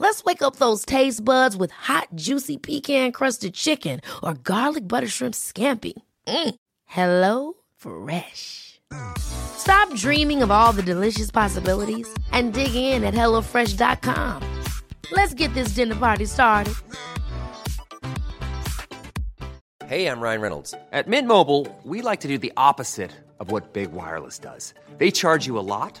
Let's wake up those taste buds with hot, juicy pecan crusted chicken or garlic butter shrimp scampi. Mm. Hello Fresh. Stop dreaming of all the delicious possibilities and dig in at HelloFresh.com. Let's get this dinner party started. Hey, I'm Ryan Reynolds. At Mint Mobile, we like to do the opposite of what Big Wireless does. They charge you a lot,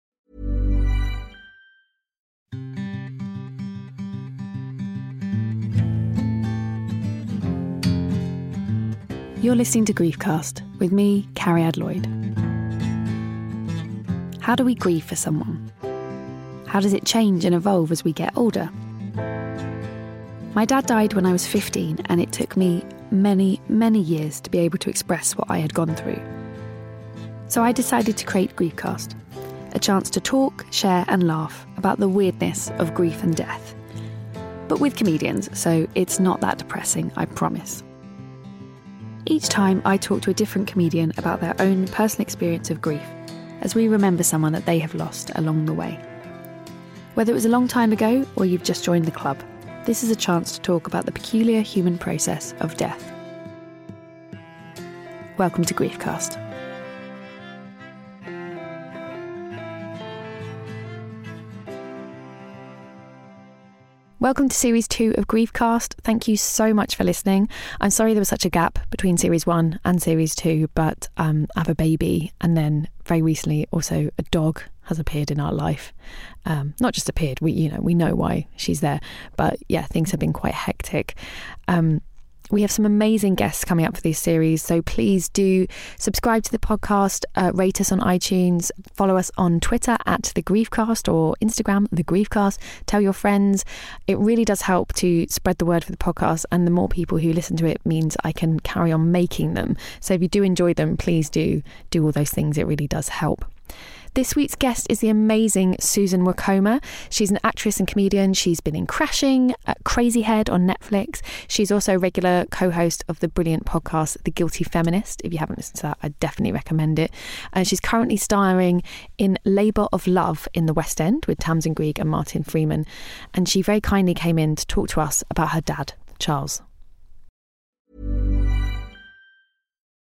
You're listening to Griefcast with me, Cariad Lloyd. How do we grieve for someone? How does it change and evolve as we get older? My dad died when I was 15, and it took me many, many years to be able to express what I had gone through. So I decided to create Griefcast, a chance to talk, share, and laugh about the weirdness of grief and death. But with comedians, so it's not that depressing, I promise. Each time, I talk to a different comedian about their own personal experience of grief as we remember someone that they have lost along the way. Whether it was a long time ago or you've just joined the club, this is a chance to talk about the peculiar human process of death. Welcome to Griefcast. Welcome to series two of Griefcast. Thank you so much for listening. I'm sorry there was such a gap between series one and series two, but um, I have a baby, and then very recently also a dog has appeared in our life. Um, not just appeared, we you know we know why she's there, but yeah, things have been quite hectic. Um, we have some amazing guests coming up for this series, so please do subscribe to the podcast, uh, rate us on iTunes, follow us on Twitter at The Griefcast or Instagram, The Griefcast. Tell your friends. It really does help to spread the word for the podcast, and the more people who listen to it means I can carry on making them. So if you do enjoy them, please do do all those things. It really does help. This week's guest is the amazing Susan Wokoma. She's an actress and comedian. She's been in Crashing, uh, at Crazyhead on Netflix. She's also a regular co host of the brilliant podcast, The Guilty Feminist. If you haven't listened to that, I definitely recommend it. And she's currently starring in Labour of Love in the West End with Tamsin Greig and Martin Freeman. And she very kindly came in to talk to us about her dad, Charles.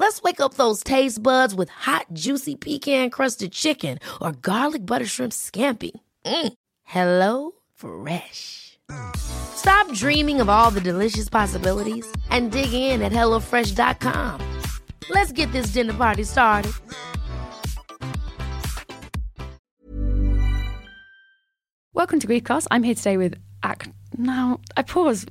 Let's wake up those taste buds with hot, juicy pecan crusted chicken or garlic butter shrimp scampi. Mm. Hello Fresh. Stop dreaming of all the delicious possibilities and dig in at HelloFresh.com. Let's get this dinner party started. Welcome to Griefcast. I'm here today with act. Now, I pause.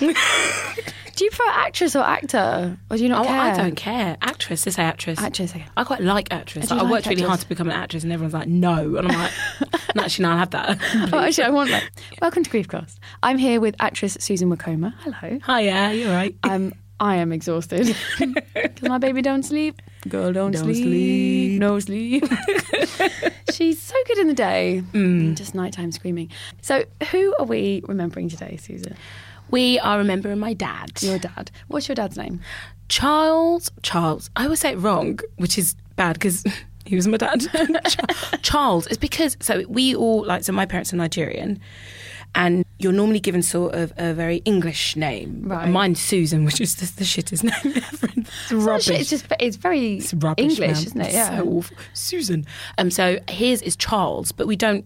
do you prefer actress or actor, or do you not Oh, care? I don't care. Actress, they say actress. Actress, okay. I quite like actress. I Like, I like worked really hard to become an actress, and everyone's like, no. And I'm like, no, actually, no, I'll have that. Oh, actually, I want that. Welcome to Griefcast. I'm here with actress Susan Wokoma. Hello. Hi, yeah, you're right. Um, I am exhausted because my baby don't sleep. Girl don't, Don't sleep. sleep. No sleep. She's so good in the day, Mm. just nighttime screaming. So, who are we remembering today, Susan? We are remembering my dad. Your dad. What's your dad's name? Charles. Charles. I always say it wrong, which is bad because he was my dad. Charles. It's because, so we all, like, so my parents are Nigerian. And you're normally given sort of a very English name. Right. Mine's Susan, which is the, the shittest name ever. It's rubbish. It's just it's very It's rubbish, English, man. isn't it? Yeah. so awful. Susan. Um, so his is Charles, but we don't.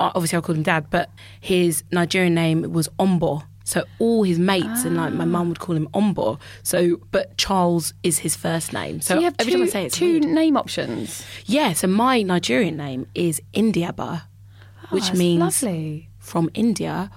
Obviously, I'll call him Dad, but his Nigerian name was Ombo. So all his mates and like my mum ah. would call him Ombo. So, but Charles is his first name. So, So you have every two, time I say it, it's two weird. name options. Yeah. So my Nigerian name is Indiaba, which Oh, that's means lovely. from India,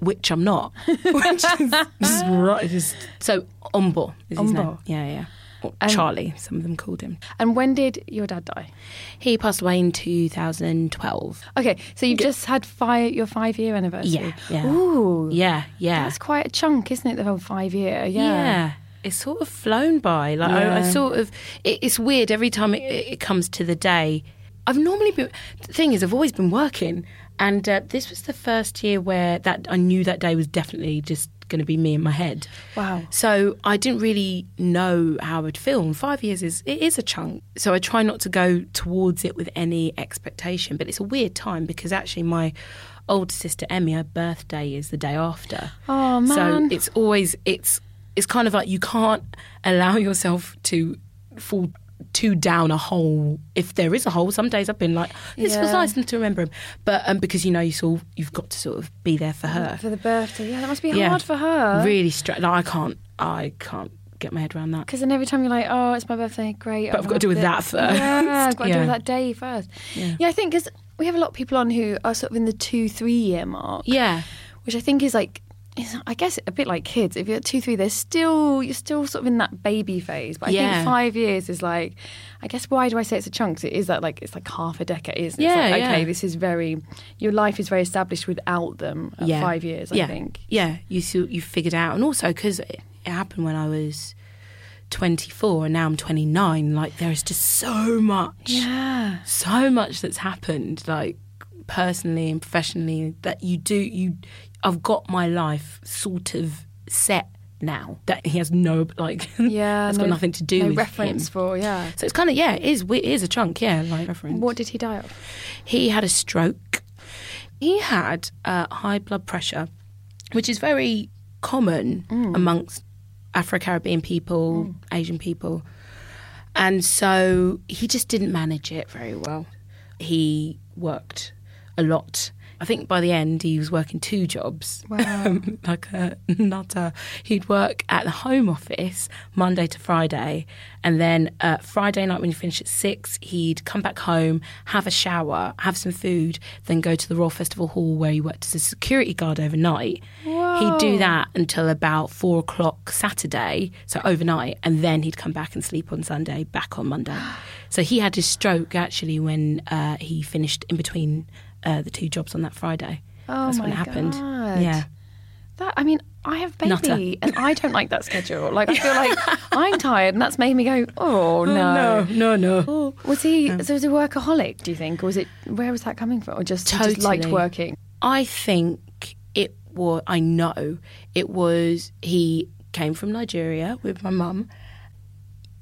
which I'm not. which is just right. Just, so Ombo is his name. Yeah, yeah. Or And- Charlie, some of them called him. And when did your dad die? He passed away in 2012. Okay, so you've just had five, your five year anniversary. Yeah, yeah. Ooh, Yeah, yeah. that's quite a chunk, isn't it? The whole five year. Yeah. yeah. It's sort of flown by. Like I, I sort of, it, it's weird every time it, it comes to the day. I've normally been. The thing is, I've always been working, and uh, this was the first year where that I knew that day was definitely just going to be me in my head. Wow. So I didn't really know how I'd feel. And five years is it is a chunk. So I try not to go towards it with any expectation. But it's a weird time because actually my older sister Emmy, her birthday is the day after. Oh, man. So it's always it's it's kind of like you can't allow yourself to fall too down a hole if there is a hole some days i've been like this was Yeah. nice to remember him but um, because you know you sort, you've got to sort of be there for her For the birthday. Yeah, that must be Yeah. hard for her. really stressed like, i can't i can't get my head around that Because then every time you're like, oh, it's my birthday, great. But I've got to deal with it. that first. Yeah, I've got to deal with that day first. Yeah, I think because we have a lot of people on who are sort of in the two, three year mark. yeah which I think is like, I guess a bit like kids. If you're at two, three, they're still you're still sort of in that baby phase. But I Yeah. think five years is like, I guess why do I say it's a chunk? 'Cause it is that like it's like half a decade, isn't it? It's Yeah, like, okay, yeah. this is very your life is very established without them. At yeah five years, yeah. I think. yeah you you figured out and also because it, it happened when i was 24 and now i'm 29 like there is just so much Yeah. so much that's happened like personally and professionally that you do you i've got my life sort of set now that he has no like Yeah, that's no- got nothing to do no with reference him. for yeah. so it's kind of yeah it is it is a chunk yeah like reference What did he die of? he had a stroke. He had uh, high blood pressure, which is very common amongst Afro Caribbean people, Asian people. And so he just didn't manage it very well. He worked a lot. I think by the end he was working two jobs. Um, like a nutter. He'd work at the home office Monday to Friday, and then uh, Friday night when he finished at six, he'd come back home, have a shower, have some food, then go to the Royal Festival Hall where he worked as a security guard overnight. He'd do that until about four o'clock Saturday, so overnight, and then he'd come back and sleep on Sunday, back on Monday. So he had his stroke actually when uh, he finished in between uh, the two jobs on that Friday. Oh That's when it happened. God. Yeah. That I mean, I have baby, Nutter. and I don't like that schedule. Like I feel like I'm tired, and that's made me go, oh no, no, no. no. Was he so was he a workaholic? Do you think, or was it where was that coming from, or just he just liked working? I think it was, I know it was, he came from Nigeria with my mum.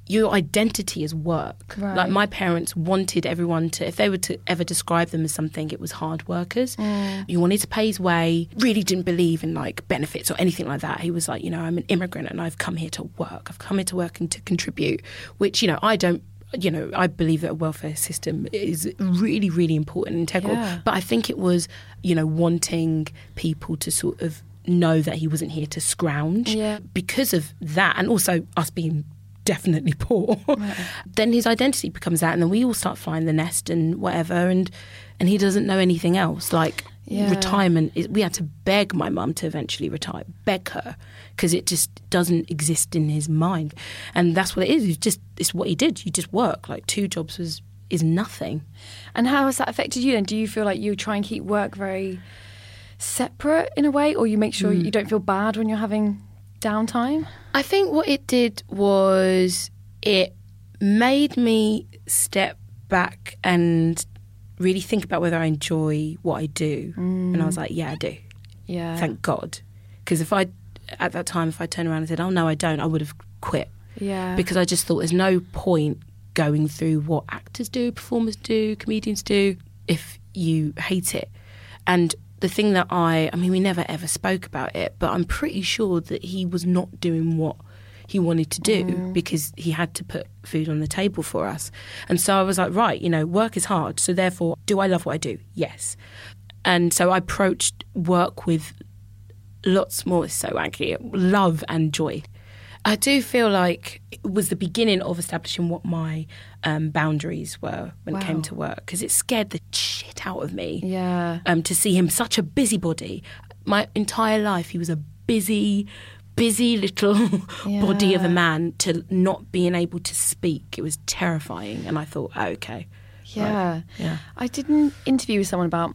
Your identity is work. Right. Like my parents wanted everyone to, if they were to ever describe them as something, it was hard workers. Mm. You wanted to pay his way, really didn't believe in like benefits or anything like that. He was like, you know, I'm an immigrant and I've come here to work. I've come here to work and to contribute, which, you know, I don't you know, I believe that a welfare system is really, really important and integral. Yeah. But I think it was, you know, wanting people to sort of know that he wasn't here to scrounge. Yeah. Because of that, and also us being definitely poor, then his identity becomes that, and then we all start flying the nest and whatever, and and he doesn't know anything else. Like Yeah. retirement is. We had to beg my mum to eventually retire, beg her, because it just doesn't exist in his mind, and that's what it is. It's just it's what he did. You just work like two jobs was is nothing. And how has that affected you? And do you feel like you try and keep work very separate in a way, or you make sure Mm. you don't feel bad when you're having downtime? I think what it did was it made me step back and really think about whether I enjoy what I do. And I was mm. like, yeah, I do. Yeah. Thank God. Because if I, at that time, if I turned around and said, oh, no, I don't, I would have quit. Yeah. Because I just thought there's no point going through what actors do, performers do, comedians do, if you hate it. And the thing that I, I mean, we never ever spoke about it, but I'm pretty sure that he was not doing what he wanted to do mm. because he had to put food on the table for us. And so I was like, right, you know, work is hard. So therefore, do I love what I do? Yes. And so I approached work with lots more, so wanky, love and joy. I do feel like it was the beginning of establishing what my um, boundaries were when it came to work because it scared the shit out of me Yeah. um, to see him such a busybody. My entire life, he was a busy, busy little body of a man. To not being able to speak, it was terrifying. And I thought, oh, okay, Yeah. yeah. I did an interview with someone about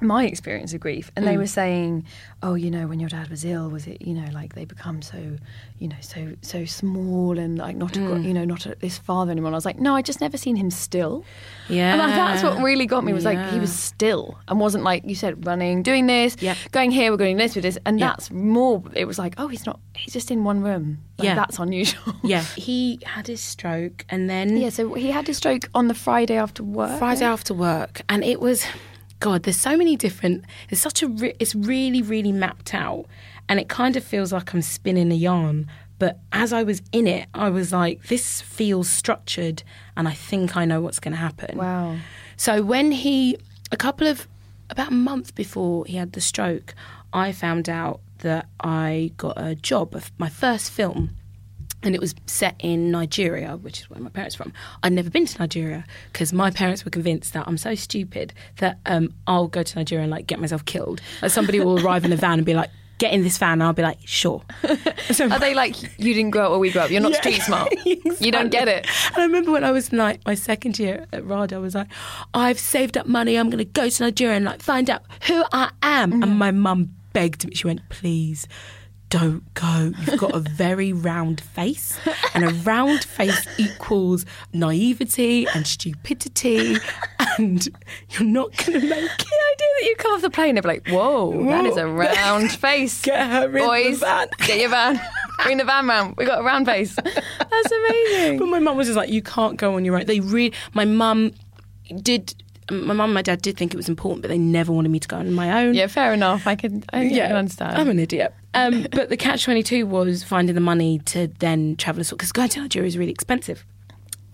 my experience of grief, and Mm. they were saying, "Oh, you know, when your dad was ill, was it, you know, like they become so, you know, so so small and like not, a, Mm. you know, not a, this father anymore." And I was like, "No, I just never seen him still." yeah. And like, that's what really got me was like he was still and wasn't like you said running, doing this, Yep. going here, we're going this with this, and Yeah. that's more. It was like, oh, he's not. He's just in one room. Like, Yeah. that's unusual. Yeah, he had his stroke, and then Yeah, so he had his stroke on the Friday after work. Friday after work, and it was, God, there's so many different. It's such a. Re- it's really, really mapped out, and it kind of feels like I'm spinning a yarn. But as I was in it, I was like, this feels structured, and I think I know what's going to happen. Wow. So when he, a couple of, about a month before he had the stroke, I found out that I got a job of my first film. And it was set in Nigeria, which is where my parents are from. I'd never been to Nigeria because my parents were convinced that I'm so stupid that um, I'll go to Nigeria and like get myself killed. Like somebody will arrive in a van and be like, "Get in this van," and I'll be like, "Sure." So Are they like you didn't grow up where we grew up? You're not Yeah. street smart. You don't get it. And I remember when I was like my second year at RADA, I was like, I've saved up money. I'm going to go to Nigeria and like find out who I am. Mm-hmm. And my mum begged me. She went, please. Don't go. You've got a very round face, and a round face equals naivety and stupidity, and you're not going to make it. The idea that you come off the plane, and be like, "Whoa, that is a round face." Get her in the Boys, van. get your van. Bring the van round. We got a round face. That's amazing. But my mum was just like, you can't go on your own. They really, my mum did, my mum and my dad did think it was important, but they never wanted me to go on my own. Yeah, fair enough. I can. I, yeah, can understand. I'm an idiot. Um, but the catch 22 was finding the money to then travel as well, because going to Nigeria is really expensive.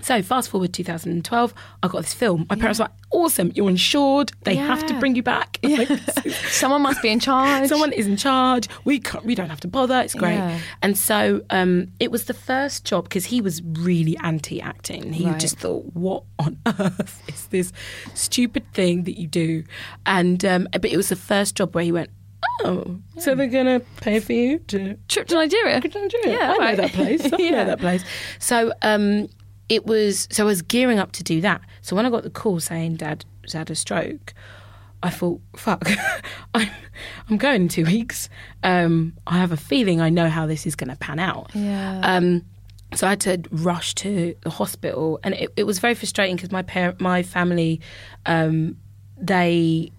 So fast forward 2012, I got this film. My parents were like, awesome, you're insured. They have to bring you back. Was like, Someone must be in charge. Someone is in charge. We we don't have to bother. It's great. Yeah. And so um, it was the first job because he was really anti-acting. He Right. just thought, "What on earth is this stupid thing that you do?" And um, but it was the first job where he went, "Oh, so they're gonna pay for you to Trip to Nigeria. to Nigeria? Yeah, I know right. that place. I Yeah. know that place." So um, it was. So I was gearing up to do that. So when I got the call saying Dad has had a stroke. I thought, fuck, I'm, I'm going in two weeks. Um, I have a feeling I know how this is going to pan out. Yeah. Um, so I had to rush to the hospital, and it, it was very frustrating because my parent, my family, um, they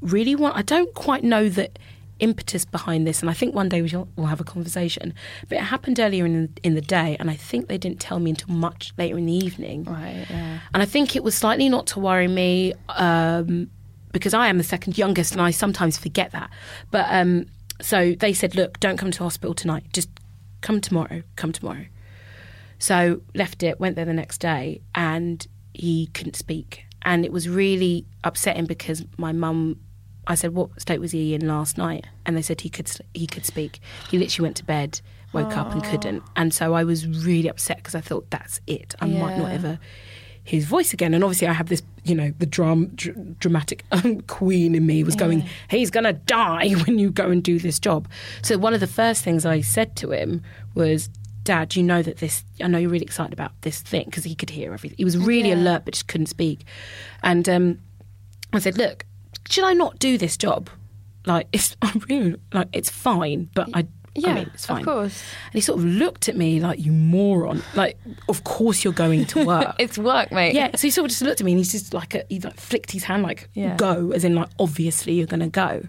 really want. I don't quite know the impetus behind this, and I think one day we shall, we'll have a conversation. But it happened earlier in in the day, and I think they didn't tell me until much later in the evening. Right. Yeah. And I think it was slightly not to worry me um, because I am the second youngest and I sometimes forget that. But um, so they said, look, don't come to hospital tonight. Just come tomorrow. Come tomorrow. So left it, went there the next day, and he couldn't speak. And it was really upsetting because my mum, I said, "What state was he in last night?" And they said he could he could speak. He literally went to bed, woke up, and couldn't. And so I was really upset because I thought that's it. I might not Yeah. ever his voice again. And obviously, I have this, you know, the dram- dr- dramatic um, queen in me was going, he's going to die when you go and do this job. So, one of the first things I said to him was, Dad, you know that this, I know you're really excited about this thing because he could hear everything. He was really alert but just couldn't speak. And um, I said, Look, should I not do this job? Like, it's, I really, like, it's fine, but I, Yeah, I mean, it's fine. of course. And he sort of looked at me like, you moron. Like, of course you're going to work. It's work, mate. yeah, so he sort of just looked at me and he's just like, a, he like flicked his hand like, Yeah. go, as in like, obviously you're going to go.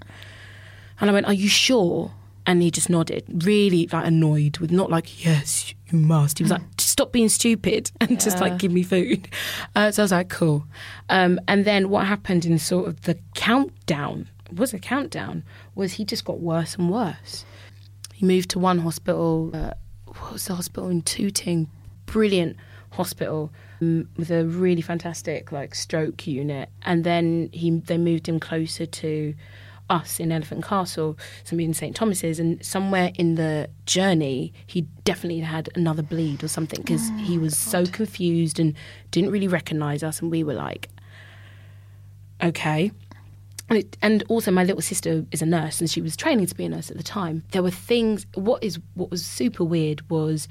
And I went, are you sure? And he just nodded, really like annoyed with not like, yes, you must. He was like, stop being stupid and just like give me food. Uh, so I was like, cool. Um, and then what happened in sort of the countdown, was a countdown, was he just got worse and worse. He moved to one hospital. Uh, what was the hospital in Tooting? Brilliant hospital um, with a really fantastic like stroke unit. And then he they moved him closer to us in Elephant Castle, somebody in St Thomas's, and somewhere in the journey he definitely had another bleed or something because oh he was so confused and didn't really recognise us, and we were like, okay. And, it, and also, my little sister is a nurse, and she was training to be a nurse at the time. There were things. What is what was super weird was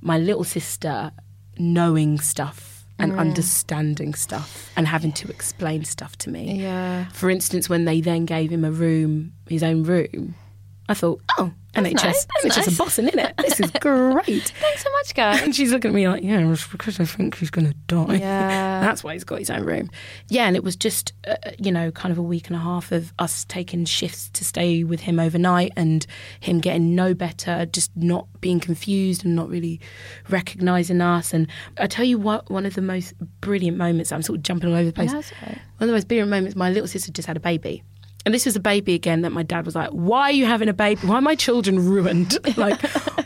my little sister knowing stuff and understanding stuff and having to explain stuff to me. Yeah. For instance, when they then gave him a room, his own room, I thought, oh, NHS, nice, that's NHS nice. are bossing in it. This is great. Thanks so much, guys. And she's looking at me like, yeah, it's because I think he's going to die. Yeah. That's why he's got his own room. Yeah, and it was just, uh, you know, kind of a week and a half of us taking shifts to stay with him overnight and him getting no better, just not being confused and not really recognising us. And I tell you what, one of the most brilliant moments, I'm sort of jumping all over the place. That's right. One of the most brilliant moments, my little sister just had a baby. And this was a baby again that my dad was like, Why are you having a baby? Why are my children ruined? like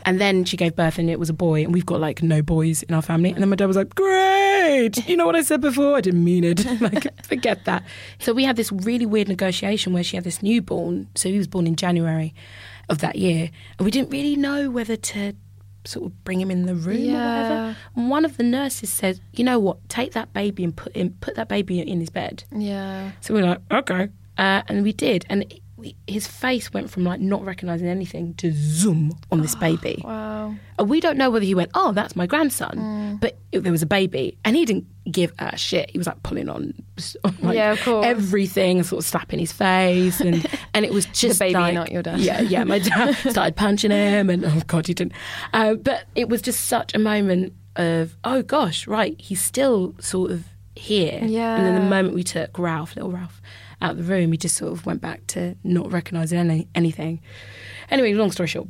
and then she gave birth and it was a boy and we've got like no boys in our family. And then my dad was like, Great. You know what I said before? I didn't mean it. like, forget that. So we had this really weird negotiation where she had this newborn. So he was born in January of that year. And we didn't really know whether to sort of bring him in the room or whatever. And one of the nurses said, You know what, take that baby and put him put that baby in his bed. Yeah. So we're like, okay. Uh, and we did. And we, his face went from like not recognizing anything to zoom on this baby. Wow. And we don't know whether he went, oh, that's my grandson. But it, there was a baby. And he didn't give a shit. He was like pulling on, on, like, Yeah, of course. everything, sort of slapping his face. And, and it was just baby, like, not your dad. Yeah, yeah. My dad started punching him. And oh, God, he didn't. Uh, but it was just such a moment of, oh, gosh, right. He's still sort of here. Yeah. And then the moment we took Ralph, little Ralph, out of the room, he just sort of went back to not recognising any, anything. Anyway, long story short,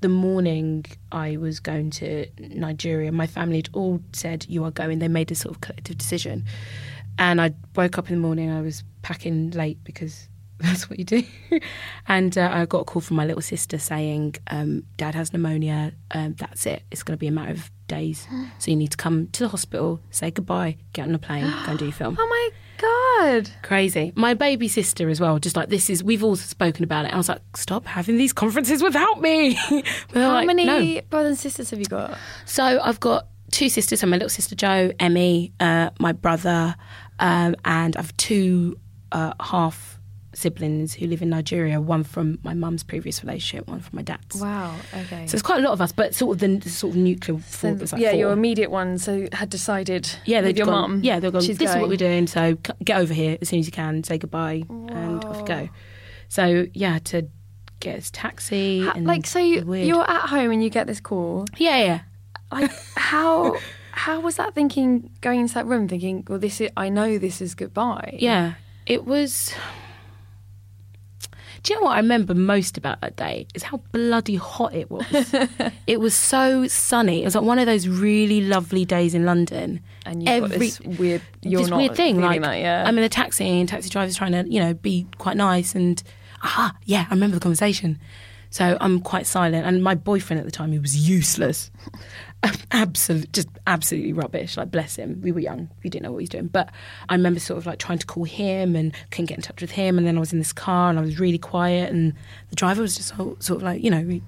the morning I was going to Nigeria, my family had all said, You are going. They made a sort of collective decision. And I woke up in the morning, I was packing late because that's what you do. and uh, I got a call from my little sister saying, um, Dad has pneumonia. Um, that's it. It's going to be a matter of days. So you need to come to the hospital, say goodbye, get on a plane, go and do your film Oh my god. crazy. My baby sister as well, just like this is, we've all spoken about it. I was like, stop having these conferences without me. How like, many "No." brothers and sisters have you got? So I've got two sisters. So my little sister Jo, Emmy, uh, my brother, um, and I've two uh, half siblings who live in Nigeria. One from my mum's previous relationship, one from my dad's. Wow. Okay. So it's quite a lot of us, but sort of the, the sort of nuclear four. there's like yeah, four. your immediate ones so had decided. Yeah, with your mum. Yeah, they've gone. This is what we're doing. So get over here as soon as you can. Say goodbye, and off you go. So yeah, to get his taxi. And like so, you, you're at home and you get this call. yeah, yeah. Like how how was that thinking going into that room? Thinking, well, this is I know this is goodbye. Yeah, it was. Do you know what I remember most about that day is how bloody hot it was. it was so sunny. It was like one of those really lovely days in London. and you've got this weird. You're this not weird thing, like that, yeah. I'm in a taxi and taxi driver's trying to, you know, be quite nice and aha, yeah, I remember the conversation. So I'm quite silent, and my boyfriend at the time he was useless, absolute, just absolutely rubbish. Like bless him, we were young, we didn't know what he was doing. But I remember sort of like trying to call him and couldn't get in touch with him, and then I was in this car and I was really quiet, and the driver was just sort sort of like, you know,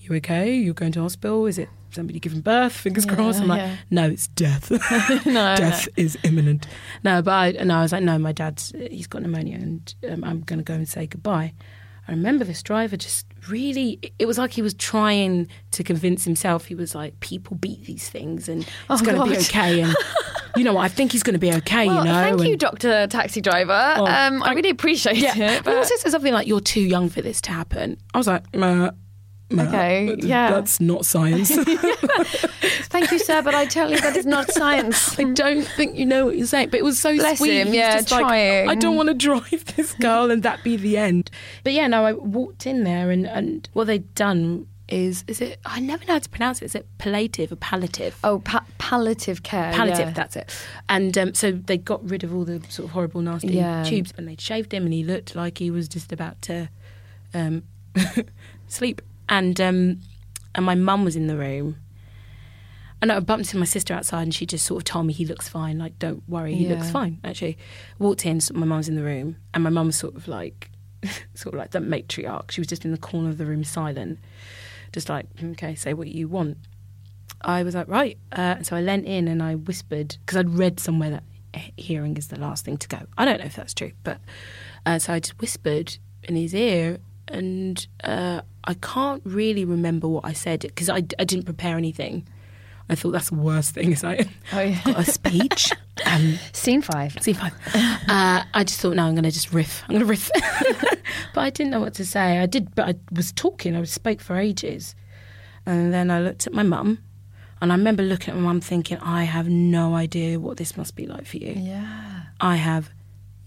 you okay? You're going to hospital? Is it somebody giving birth? Fingers Yeah, crossed. I'm like, yeah. no, it's death. no, death is imminent. No, but I, no, I was like, no, my dad's he's got pneumonia, and um, I'm going to go and say goodbye. I remember this driver just really. It was like he was trying to convince himself. He was like, people beat these things, and it's Oh, going to be okay. And you know what? I think he's going to be okay. Well, you know. thank you, Doctor Taxi Driver. Oh, um, I really appreciate yeah, it. but also said something like, "You're too young for this to happen." I was like, "Meh, meh, Okay, yeah. that's not science." sir, but I tell you that is not science. I don't think you know what you're saying. But it was so Bless sweet. him, yeah, just like, trying. I don't want to drive this girl and that be the end. But yeah, no, I walked in there and, and what they'd done is is it I never know how to pronounce it. Is it palliative or palliative? Oh, pa- palliative care. Palliative, yeah. that's it. And um, so they got rid of all the sort of horrible, nasty Yeah. tubes, and they'd shaved him, and he looked like he was just about to um, sleep. And um, and my mum was in the room. And I bumped into my sister outside, and she just sort of told me he looks fine. Like, don't worry, he looks fine. Actually, walked in. so My mum's in the room, and my mum was sort of like, sort of like the matriarch. She was just in the corner of the room, silent, just like, okay, say what you want. I was like, right. Uh, so I leant in and I whispered because I'd read somewhere that hearing is the last thing to go. I don't know if that's true, but uh, so I just whispered in his ear, and uh, I can't really remember what I said because I, I didn't prepare anything. I thought that's the worst thing is I Oh, yeah. got a speech. um, Scene five. Scene five. Uh, I just thought, no, I'm going to just riff. I'm going to riff. but I didn't know what to say. I did, but I was talking. I spoke for ages. And then I looked at my mum, and I remember looking at my mum thinking, I have no idea what this must be like for you. Yeah. I have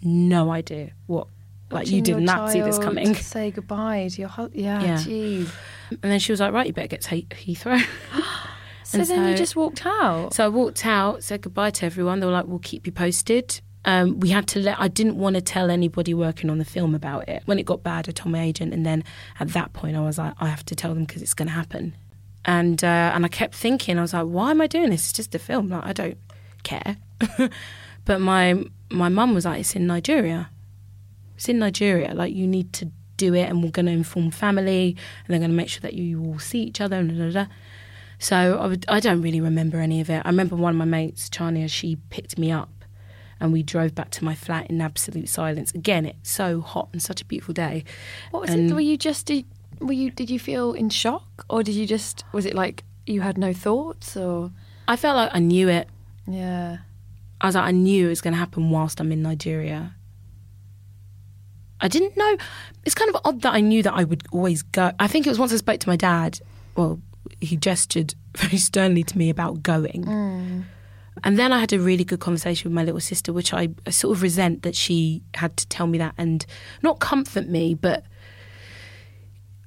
no idea what. Like, you did not see this coming. Say goodbye to your husband. Yeah, Yeah. jeez. And then she was like, right, you better get to He- Heathrow. So And then you just walked out. So I walked out, said goodbye to everyone. They were like, "We'll keep you posted." Um, we had to let. I didn't want to tell anybody working on the film about it. When it got bad, I told my agent, and then at that point, I was like, "I have to tell them because it's going to happen." And uh, and I kept thinking, I was like, "Why am I doing this? It's just a film. Like, I don't care." but my my mum was like, "It's in Nigeria. It's in Nigeria. Like, you need to do it, and we're going to inform family, and they're going to make sure that you all see each other." And da, da, da. So I, would, I don't really remember any of it. I remember one of my mates, Chania, she picked me up and we drove back to my flat in absolute silence. Again, it's so hot and such a beautiful day. What was And- it? Were you just did, were you did you feel in shock or did you just was it like you had no thoughts or I felt like I knew it. yeah I was like, I knew it was going to happen whilst I'm in Nigeria. I didn't know. It's kind of odd that I knew that I would always go. I think it was once I spoke to my dad. Well, he gestured very sternly to me about going. Mm. And then I had a really good conversation with my little sister, which I, I sort of resent that she had to tell me that and not comfort me, but.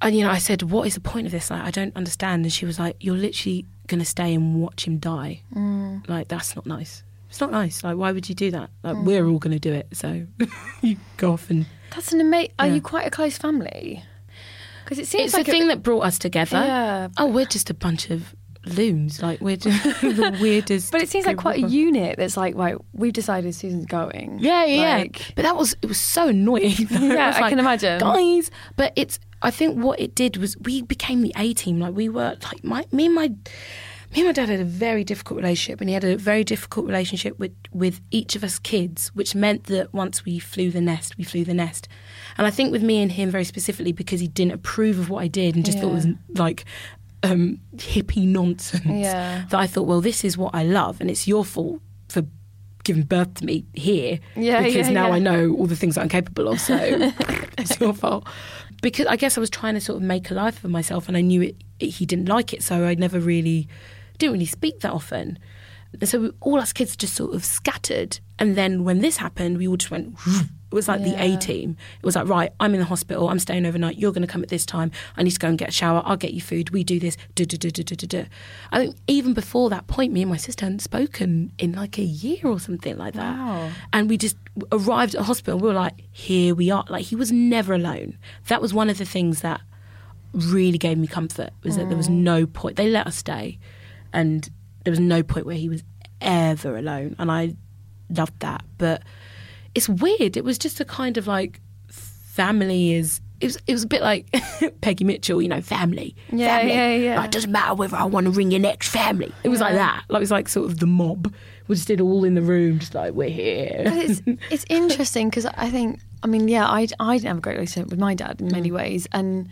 And you know, I said, "What is the point of this? Like, I don't understand." And she was like, "You're literally going to stay and watch him die. Mm. Like, that's not nice. It's not nice. Like, why would you do that? Like, we're mm. all going to do it. So you go off and that's an amazing are you quite a close family because it seems it's like the a- thing that brought us together. Yeah. Oh, we're just a bunch of loons. Like, we're just the weirdest. but it seems like quite a unit that's like right we've decided Susan's going Yeah, yeah. Like- yeah. But that was it was so annoying. Yeah, I like, can imagine. guys. But it's I think what it did was we became the A team. Like we were like my me and my me and my dad had a very difficult relationship, and he had a very difficult relationship with with each of us kids, which meant that once we flew the nest, we flew the nest. And I think with me and him very specifically because he didn't approve of what I did and just thought it was like um, hippie nonsense. Yeah. That I thought, well, this is what I love, and it's your fault for giving birth to me here. Yeah, because yeah, now yeah. I know all the things that I'm capable of. So it's your fault. Because I guess I was trying to sort of make a life for myself, and I knew it, it. He didn't like it, so I never really didn't really speak that often. And so we, all us kids just sort of scattered. And then when this happened, we all just went. It was like the A team. It was like, right, I'm in the hospital. I'm staying overnight. You're going to come at this time. I need to go and get a shower. I'll get you food. We do this. I think even before that point, me and my sister hadn't spoken in like a year or something like that. Wow. And we just arrived at the hospital. We were like, here we are. Like he was never alone. That was one of the things that really gave me comfort was that there was mm. no point. They let us stay, and there was no point where he was ever alone, and I loved that. But it's weird. It was just a kind of like family is it was it was a bit like Peggy Mitchell, you know, family. Yeah, family. yeah, yeah. Like, it doesn't matter whether I want to ring your next family. It was like that. Like it was like sort of the mob. We just did all in the room, just like we're here. But it's it's interesting because I think I mean yeah I I didn't have a great relationship with my dad in Mm. many ways and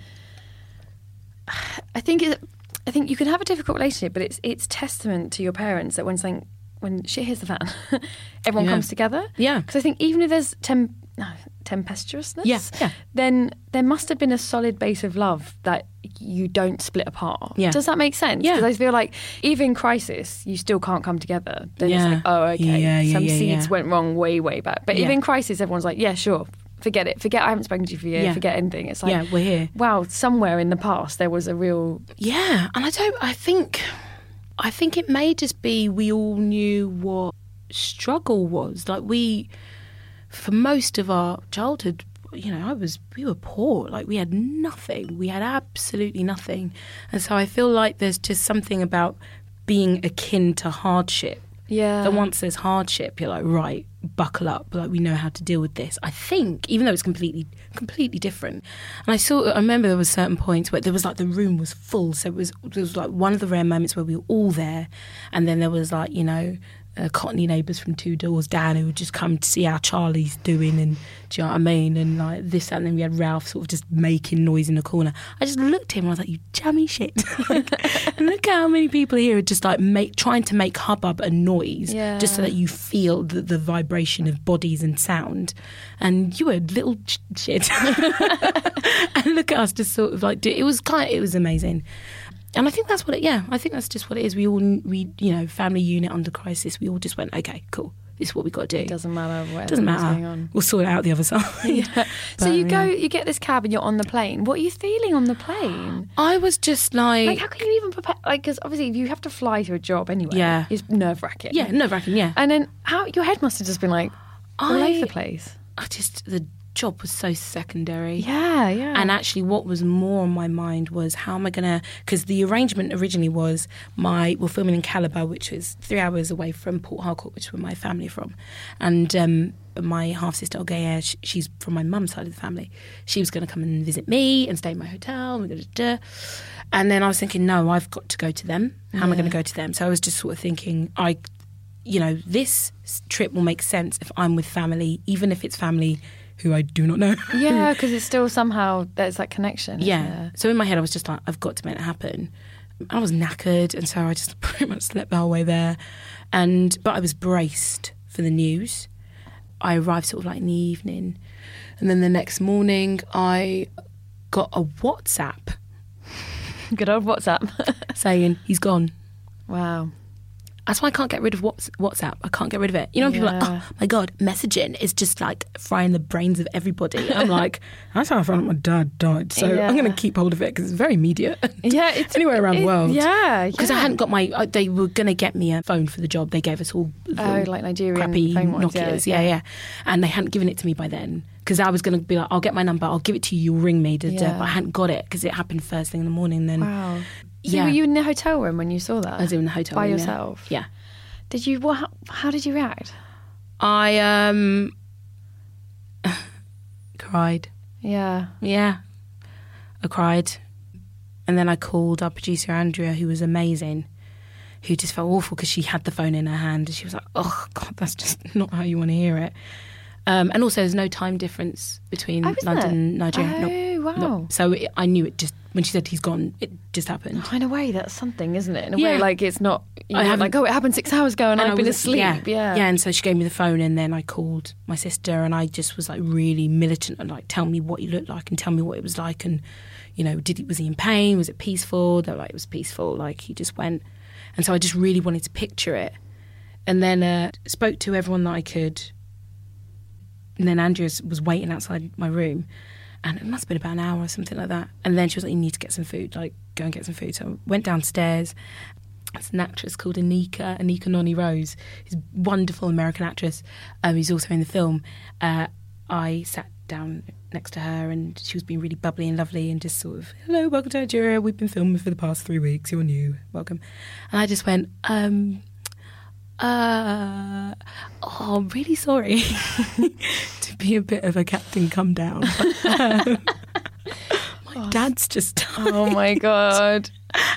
I think it, I think you can have a difficult relationship but it's it's testament to your parents that when something when shit hits the fan everyone Yeah. comes together Yeah. because I think even if there's tem- no, tempestuousness Yeah, yeah. then there must have been a solid base of love that you don't split apart Yeah. does that make sense Yeah. because I feel like even in crisis you still can't come together then it's Yeah. like oh okay Yeah, yeah, some yeah, seeds yeah. went wrong way way back but Yeah. even in crisis everyone's like yeah sure forget it forget I haven't spoken to you for a year Yeah. forget anything it's like Yeah, we're here. wow somewhere in the past there was a real Yeah, and I don't. I think, I think it may just be we all knew what struggle was. Like we, for most of our childhood, you know, I was we were poor. Like we had nothing. We had absolutely nothing, and so I feel like there's just something about being akin to hardship. Yeah That once there's hardship, you're like, right, buckle up. Like we know how to deal with this. I think, even though it's completely, completely different. And I saw, I remember there was certain points where there was like the room was full, so it was it was like one of the rare moments where we were all there, and then there was like you know. Uh, Cockney neighbours from two doors down who would just come to see how Charlie's doing, and do you know what I mean? And like this, and then we had Ralph sort of just making noise in the corner. I just looked at him and I was like, "You jammy shit!" like, look how many people here are just like make trying to make hubbub and noise, Yeah. just so that you feel the, the vibration of bodies and sound. And you were little sh- shit. and look at us just sort of like do, it was kind it was amazing. And I think that's what it. Yeah, I think that's just what it is. We all, we, you know, family unit under crisis. We all just went, okay, cool. This is what we got to do. it doesn't matter what Doesn't matter. on We'll sort it out the other side. yeah. so But, you go yeah. you get this cab and you're on the plane what are you feeling on the plane I was just like, like how can you even prepare like because obviously you have to fly to a job anyway Yeah. it's nerve wracking yeah, nerve wracking. Yeah, and then how your head must have just been like all I- over the place I just the job was so secondary. yeah yeah And actually, what was more on my mind was how am I going to? Because the arrangement originally was my we're filming in Calabar, which is three hours away from Port Harcourt, which is where my family from, and um, my half sister Olgaya, sh- she's from my mum's side of the family. She was going to come and visit me and stay in my hotel. And, then I was thinking, no, I've got to go to them. How am I going to go to them? So I was just sort of thinking, I, you know, this trip will make sense if I'm with family, even if it's family who I do not know. yeah because it's still somehow there's that connection Yeah. So in my head, I was just like, I've got to make it happen. I was knackered, and so I just pretty much slept the whole way there. And but I was braced for the news. I arrived sort of like in the evening, and then the next morning, I got a WhatsApp good old whatsapp saying he's gone. wow That's why I can't get rid of WhatsApp. I can't get rid of it. You know, when people are like, oh my God, messaging is just like frying the brains of everybody. I'm like, that's how I found out my dad died. So I'm going to keep hold of it because it's very immediate. yeah it's Anywhere around the world. yeah Because I hadn't got my, uh, they were going to get me a phone for the job. They gave us all Oh, like Nigerian crappy ones, Nokias. yeah, Yeah, yeah, yeah. And they hadn't given it to me by then. Because I was going to be like, I'll get my number, I'll give it to you, you'll ring me. Da, da. Yeah. But I hadn't got it because it happened first thing in the morning. Then wow so Yeah. were you in the hotel room when you saw that I was in the hotel by room, yeah. yourself Yeah. did you what how, how did you react I um cried. yeah Yeah. I cried. And then I called our producer, Andrea, who was amazing, who just felt awful because she had the phone in her hand and she was like, oh, God, that's just not how you want to hear it. Um, and also, there's no time difference between Oh, London there? and Nigeria. No, Oh, wow. no. So it, I knew it just, when she said he's gone, it just happened. in a way that's something isn't it in a Yeah. way like it's not you I haven't- like oh it happened six hours ago and, And I've been was- asleep Yeah, yeah yeah. And so she gave me the phone, and then I called my sister, and I just was like really militant and like, tell me what he looked like, and tell me what it was like, and you know, did he was he in pain? Was it peaceful? They're like, it was peaceful. Like he just went, and so I just really wanted to picture it, and then uh, spoke to everyone that I could, and then Andrea was waiting outside my room. And it must have been about an hour or something like that. And then she was like, You need to get some food, like, go and get some food. So I went downstairs, it's an actress called Anika, Anika Noni Rose, who's a wonderful American actress um, who's also in the film. Uh, I sat down next to her and she was being really bubbly and lovely and just sort of, hello, welcome to Nigeria. We've been filming for the past three weeks. You're new. Welcome. And I just went, um, uh, oh, I'm really sorry to be a bit of a captain come down. But, um, my dad's just died. Oh my god.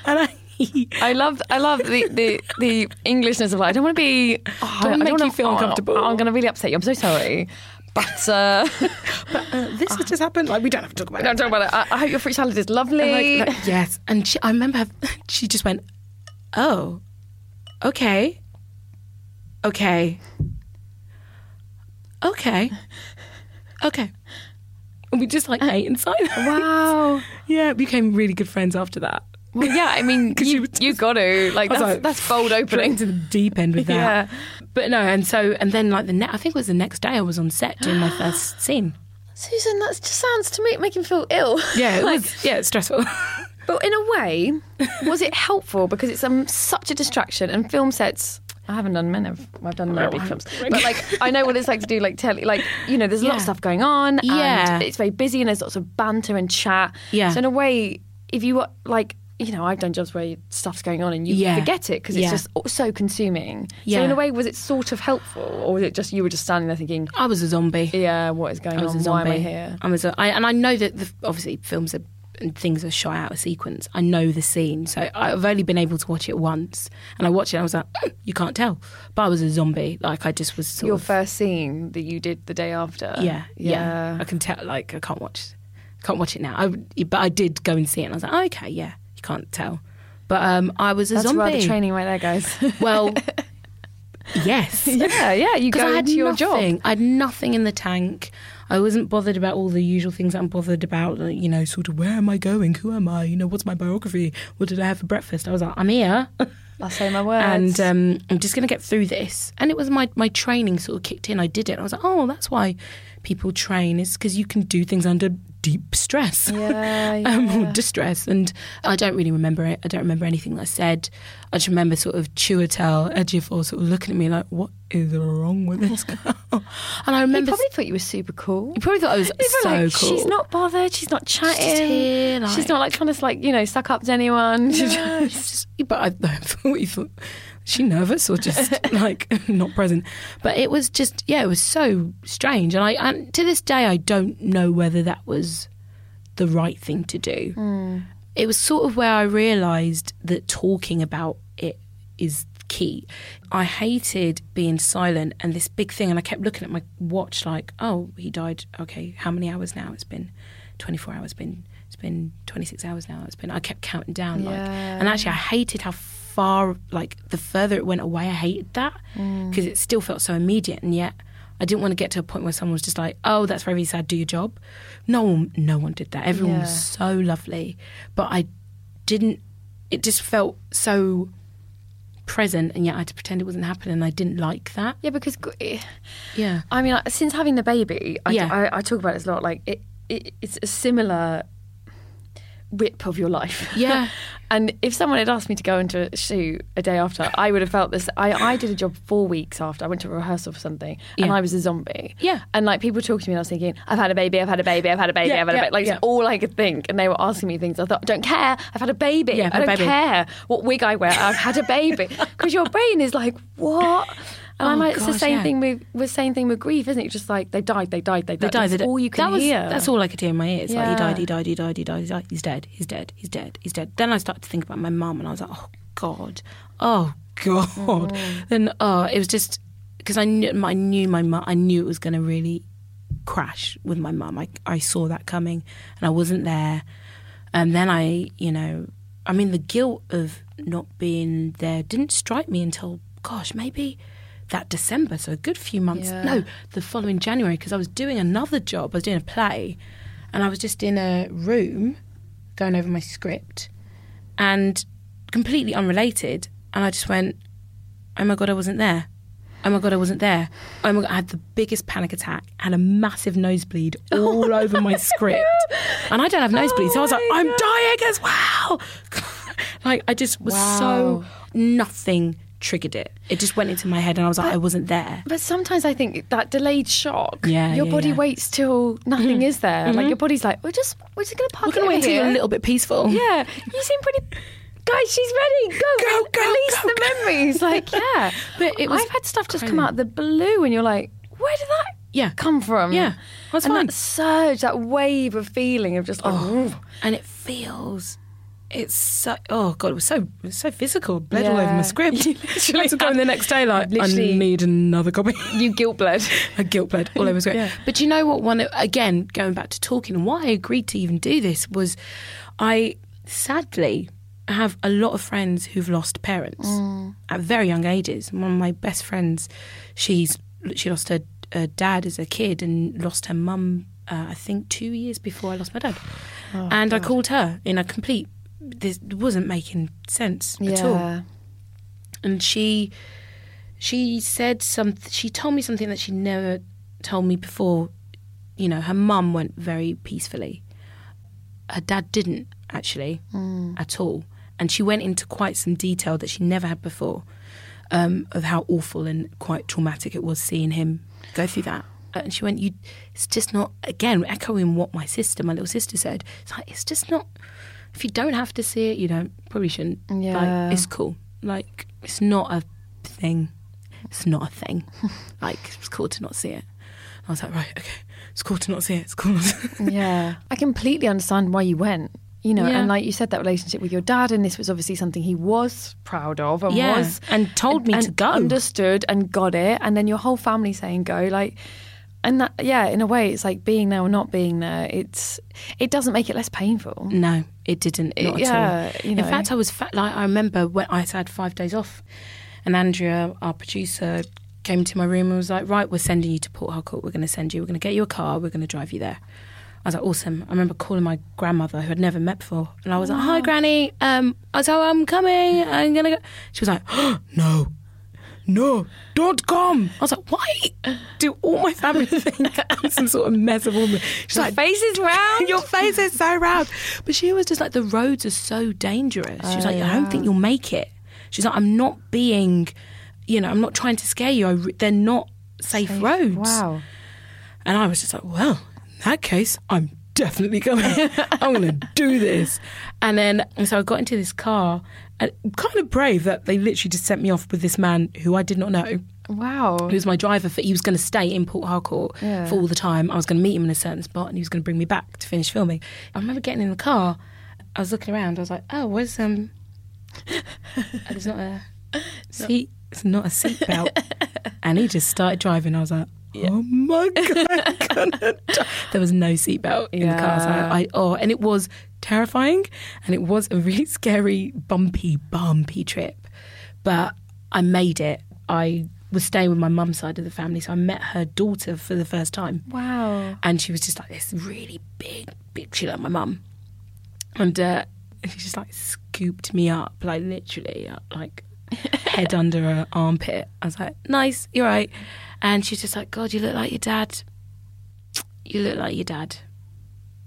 and I, I love I love the, the, the Englishness of it. I don't want to be oh, Don't I make wanna- you feel oh, uncomfortable. I'm going to really upset you. I'm so sorry. But uh, uh, this has just happened. Like we don't have to talk about it. don't talk about it. I, I hope your fruit salad is lovely. Like, like, yes, and she, I remember her, she just went, "Oh, okay, okay, okay, okay." And we just like ate in silence. wow. Yeah, became really good friends after that. Well, yeah, I mean, you, just- you got to. Like, that's, like, that's bold opening. into the deep end with that. Yeah. But no, and so and then like the ne- I think it was the next day I was on set doing my first scene. Susan, that just sounds to me making me feel ill. Yeah, it Like, was yeah, it's stressful. But in a way, was it helpful? Because it's um, such a distraction, and film sets. I haven't done many. I've, I've done no big films, but like I know what it's like to do like telly. Like you know, there's a lot of Yeah. stuff going on. Yeah. and it's very busy, and there's lots of banter and chat. Yeah. So in a way, if you were like. You know, I've done jobs where stuff's going on and you Yeah. forget it because it's Yeah. just so consuming. So Yeah. in a way, was it sort of helpful, or was it just you were just standing there thinking, I was a zombie. "Yeah, what is going I was on? a Why am I here?" I was a, I, and I know that the, obviously films are, and things are shot out of sequence. I know the scene, so I've only been able to watch it once, and I watched it. and I was like, "Mm, you can't tell, but I was a zombie. Like I just was sort Your of first scene that you did the day after. yeah, yeah, yeah. I can tell. Like I can't watch, can't watch it now. I, but I did go and see it, and I was like, oh, okay, yeah, you can't tell. But um, I was a That's zombie. rather training right there, guys. Well, yes. yeah, yeah. You go I had into your nothing. job. I had nothing in the tank. I wasn't bothered about all the usual things I'm bothered about. like, You know, sort of where am I going? Who am I? You know, what's my biography? What did I have for breakfast? I was like, I'm here, I'll say my words. and um, I'm just going to get through this. And it was my my training sort of kicked in. I did it. I was like, oh, that's why people train is because you can do things under deep stress. Yeah, um, or distress. And I don't really remember it. I don't remember anything that I said. I just remember sort of Chiwetel Ejiofor sort of looking at me like, what is wrong with this girl? and I he remember. probably thought you were super cool. you probably thought I was so like, cool. She's not bothered. She's not chatting. here, like- she's not like trying to like you know suck up to anyone. She's Yeah, just- she's but I, I thought you thought she nervous or just like not present. But it was just yeah, it was so strange, and I and to this day I don't know whether that was the right thing to do. Hmm. It was sort of where I realised that talking about it is key. I hated being silent and this big thing, and I kept looking at my watch like, oh, he died. Okay, how many hours now? It's been twenty four hours. Been it's been twenty six hours now. It's been. I kept counting down like, and actually, I hated how far like the further it went away. I hated that mm. because it still felt so immediate, and yet. I didn't want to get to a point where someone was just like, "Oh, that's very sad. Do your job." No one, no one did that. Everyone Yeah. was so lovely, but I didn't. It just felt so present, and yet I had to pretend it wasn't happening. And I didn't like that. yeah, because eh, Yeah, I mean, since having the baby, I, Yeah. I, I talk about this a lot. Like it, it, it's a similar whip of your life. Yeah. and if someone had asked me to go into a shoot a day after, I would have felt this. I, I did a job four weeks after. I went to a rehearsal for something, and Yeah. I was a zombie. Yeah. And like people talking to me, and I was thinking, I've had a baby, I've had a baby, I've had a baby, Yeah, I've had a baby. Like yeah. all I could think. And they were asking me things. I thought, I don't care. I've had a baby. Yeah, I don't baby. care what wig I wear. I've had a baby. Because your brain is like, what? And I'm Oh, like, it's the same yeah. thing with with same thing with grief, isn't it? Just like they died, they died, they they died. died. That's they all you can that was, hear. That's all I could hear in my ears. Like he died, he died, he died, he died, he died. He's dead. He's dead. He's dead. He's dead. Then I started to think about my mum, and I was like, oh god, oh god. Mm. Then oh, it was just because I knew I knew my mum. I knew it was going to really crash with my mum. I I saw that coming, and I wasn't there. And then I, you know, I mean, the guilt of not being there didn't strike me until, gosh, maybe that December. So a good few months. Yeah. No, the following January, because I was doing another job. I was doing a play, and I was just in a room going over my script, and completely unrelated. And I just went, "Oh my god, I wasn't there." Oh my god, I wasn't there. Oh my god, I had the biggest panic attack, had a massive nosebleed all over my script, and I don't have nosebleeds, so I was like, oh I'm dying as well. like I just was so nothing triggered it. It just went into my head, and I was like, I wasn't there. But sometimes I think that delayed shock. Yeah, your yeah, body yeah. waits till nothing mm. is there. Like mm-hmm. your body's like, we're just we're just gonna park We're gonna it wait until you're a little bit peaceful. Yeah, you seem pretty. Guys, she's ready. Go, Go, go, release go, the go. memories. Like, yeah. But it was I've had stuff just crazy. come out of the blue, and you're like, where did that Yeah. come from? Yeah, that's and fine. that surge, that wave of feeling of just like, ooh. and it feels it's so oh god it was so it was so physical. Bled all over my script. You I literally had to go in the next day like I need another copy. You guilt bled. a guilt bled all over my script. Yeah. but you know what? One again going back to talking and why I agreed to even do this was I sadly have a lot of friends who've lost parents at very young ages. One of my best friends she's she lost her, her dad as a kid and lost her mum uh, I think two years before I lost my dad. And I called her in a complete this wasn't making sense at all. And she she said some she told me something that she never told me before. You know her mum went very peacefully. Her dad didn't actually at all. And she went into quite some detail that she never had before um, of how awful and quite traumatic it was seeing him go through that. And she went you it's just not again echoing what my sister my little sister said it's like it's just not if you don't have to see it you don't probably shouldn't Yeah. like, it's cool like it's not a thing it's not a thing like it's cool to not see it I was like right okay it's cool to not see it it's cool yeah. I completely understand why you went. You know, Yeah. and like you said, that relationship with your dad, and this was obviously something he was proud of and Yeah, was and told me and to go. understood and got it, and then your whole family saying go, like, and that, yeah, in a way, it's like being there or not being there. It's it doesn't make it less painful. No, it didn't. Not at yeah, all. you know. In fact, I was fat. like I remember when I had five days off, and Andrea, our producer, came to my room and was like, "Right, we're sending you to Port Harcourt. We're going to send you. We're going to get you a car. We're going to drive you there." I was like, "Awesome!" I remember calling my grandmother, who I'd never met before, and I was like, "Hi, Granny. Um, I was like, I'm coming. I'm gonna go." She was like, "No." No, don't come. I was like, why do all my family think I'm some sort of mess of woman? She's like, face is round. your face is so round. But she was just like, the roads are so dangerous. She was like, I don't think you'll make it. She's like, I'm not being, you know, I'm not trying to scare you. I re- they're not safe, roads. Wow. And I was just like, well, in that case, I'm definitely going. I'm going to do this. And then, and so I got into this car, and kind of brave that they literally just sent me off with this man who I did not know. Wow. Who was my driver for. He was going to stay in Port Harcourt Yeah. for all the time. I was going to meet him in a certain spot, and he was going to bring me back to finish filming. I remember getting in the car. I was looking around. I was like, "Oh, where's um? There's not a seat. It's not a seatbelt." and he just started driving. I was like, "Oh my god, I'm gonna die." There was no seatbelt in the car. I, like, Yeah. I oh, and it was terrifying, and it was a really scary, bumpy, bumpy trip. But I made it. I was staying with my mum's side of the family, so I met her daughter for the first time. Wow. And she was just like this really big, big. She like my mum, and uh, she just like scooped me up, like literally, uh, like head under her armpit. I was like, "Nice, you're right." And she's just like, "God, you look like your dad. You look like your dad."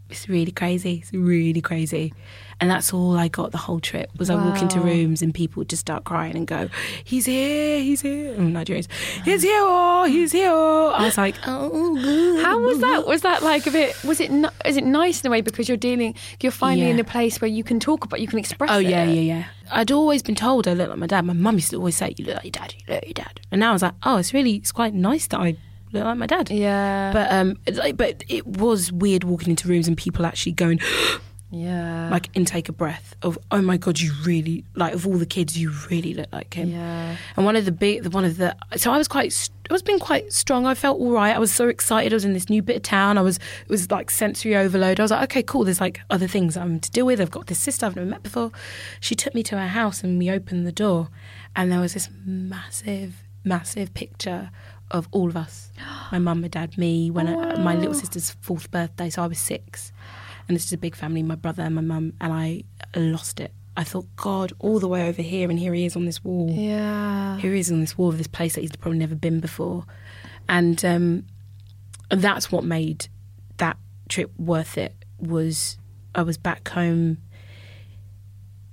It's really crazy. It's really crazy. And that's all I got the whole trip was I walk into rooms and people would just start crying and go, He's here, he's here. Oh, Nigerians, he's here, oh, he's here. oh." I was like, Oh, good. How was that? Was that like a bit? Was it? Is it nice in a way because you're dealing? You're finally Yeah. in a place where you can talk about, you can express. Oh yeah, it. yeah, yeah. I'd always been told I look like my dad. My mum used to always say, "You look like your dad. You look like your dad." And now I was like, "Oh, it's really, it's quite nice that I look like my dad." Yeah. But um, it's like, but it was weird walking into rooms and people actually going, yeah. like, intake a breath of, "Oh my god, you really like of all the kids, you really look like him." Yeah. And one of the big, the one of the, so I was quite, I was being quite strong. I felt all right. I was so excited. I was in this new bit of town. I was, it was like sensory overload. I was like, okay, cool. There's like other things I'm to deal with. I've got this sister I've never met before. She took me to her house and we opened the door, and there was this massive, massive picture of all of us. My mum, my dad, me. When I, my little oh, sister's fourth birthday, so I was six, and this is a big family. My brother and my mum, and I lost it. I thought, God, all the way over here, and here he is on this wall Yeah. here he is on this wall of this place that he's probably never been before, and um, that's what made that trip worth it. Was I was back home,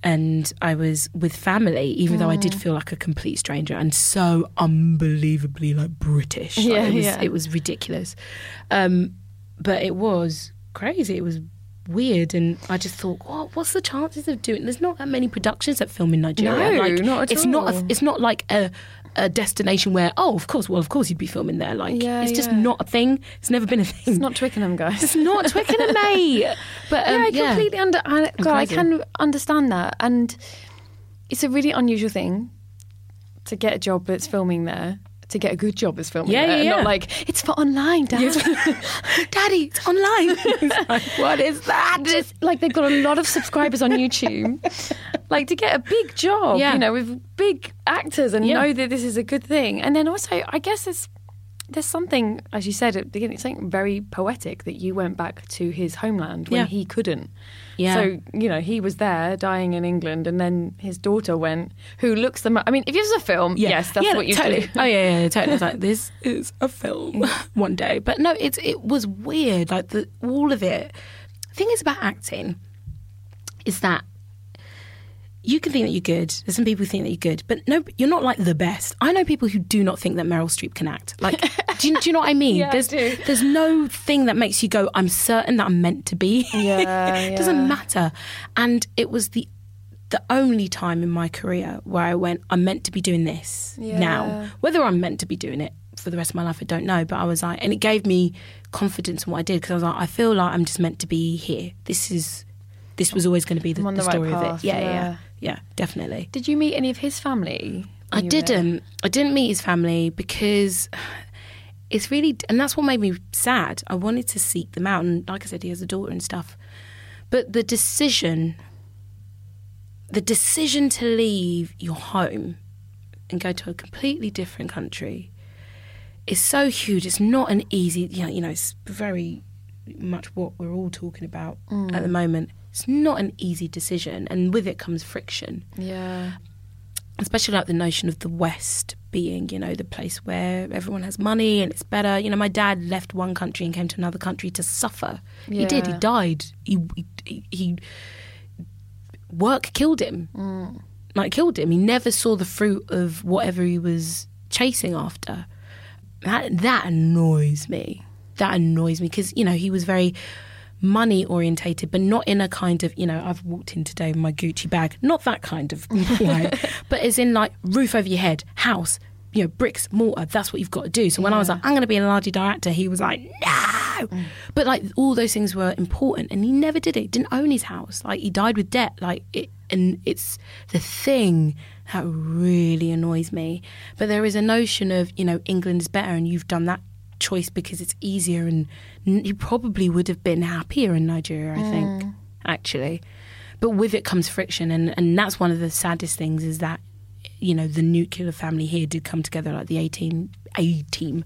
and I was with family, even though I did feel like a complete stranger and so unbelievably like British. Like, Yeah, it was, yeah. it was ridiculous, um, but it was crazy. It was weird, and I just thought, what? What's the chances of doing? There's not that many productions that film in Nigeria. No, like, not at it's not. A, it's not like a a destination where, oh, of course, well, of course you'd be filming there. Like, Yeah, it's just yeah. not a thing. It's never been a thing. It's not Twickenham, guys. It's not Twickenham, mate. But um, yeah, I completely under. I, God, I can understand that, and it's a really unusual thing to get a job that's filming there. To get a good job as filming Yeah, there, yeah, not yeah. like it's for online, Dad. Daddy, it's online. Like, what is that? Just, like they've got a lot of subscribers on YouTube. like to get a big job, Yeah. you know, with big actors and Yeah. know that this is a good thing. And then also, I guess there's there's something, as you said at the beginning, something very poetic that you went back to his homeland when Yeah. he couldn't. Yeah. So you know he was there dying in England, and then his daughter went, who looks the. them. I mean, if it was a film, yes, that's Yeah, what you totally. do. Oh yeah, yeah, yeah, totally. It's like this is a film one day, but no, it's it was weird. Like the all of it. The thing is about acting is that you can think that you're good. There's some people who think that you're good, but no, you're not like the best. I know people who do not think that Meryl Streep can act. Like, do, you, do you know what I mean? Yeah, I there's do. there's no thing that makes you go, I'm certain that I'm meant to be. Yeah, it yeah. doesn't matter. And it was the the only time in my career where I went, I'm meant to be doing this Yeah. now. Whether I'm meant to be doing it for the rest of my life, I don't know. But I was like, and it gave me confidence in what I did because I was like, I feel like I'm just meant to be here. This is, this was always going to be the, the the right story of it. Yeah, yeah. yeah, yeah, definitely. Did you meet any of his family? I when you were didn't. I didn't meet his family because it's really, and that's what made me sad. I wanted to seek them out, and like I said, he has a daughter and stuff. But the decision, the decision to leave your home and go to a completely different country is so huge. It's not an easy, you know, you know it's very much what we're all talking about at the mm. moment. It's not an easy decision, and with it comes friction Yeah. especially like the notion of the West being, you know, the place where everyone has money and it's better. You know, my dad left one country and came to another country to suffer. He did. He died. He, he, he work killed him. Mm. Like killed him. He never saw the fruit of whatever he was chasing after. That that annoys me. That annoys me because you know he was very money orientated, but not in a kind of you know I've walked in today with my Gucci bag, not that kind of but as in like roof over your head, house, you know bricks, mortar. That's what you've got to do. So when I was like I'm going to be a large director, he was like no, mm. but like all those things were important, and he never did it. He didn't own his house. Like he died with debt. Like it, and it's the thing that really annoys me. But there is a notion of you know England is better, and you've done that choice because it's easier, and you probably would have been happier in Nigeria. I think actually, but with it comes friction, and and that's one of the saddest things is that you know the nuclear family here did come together like the 18 A team.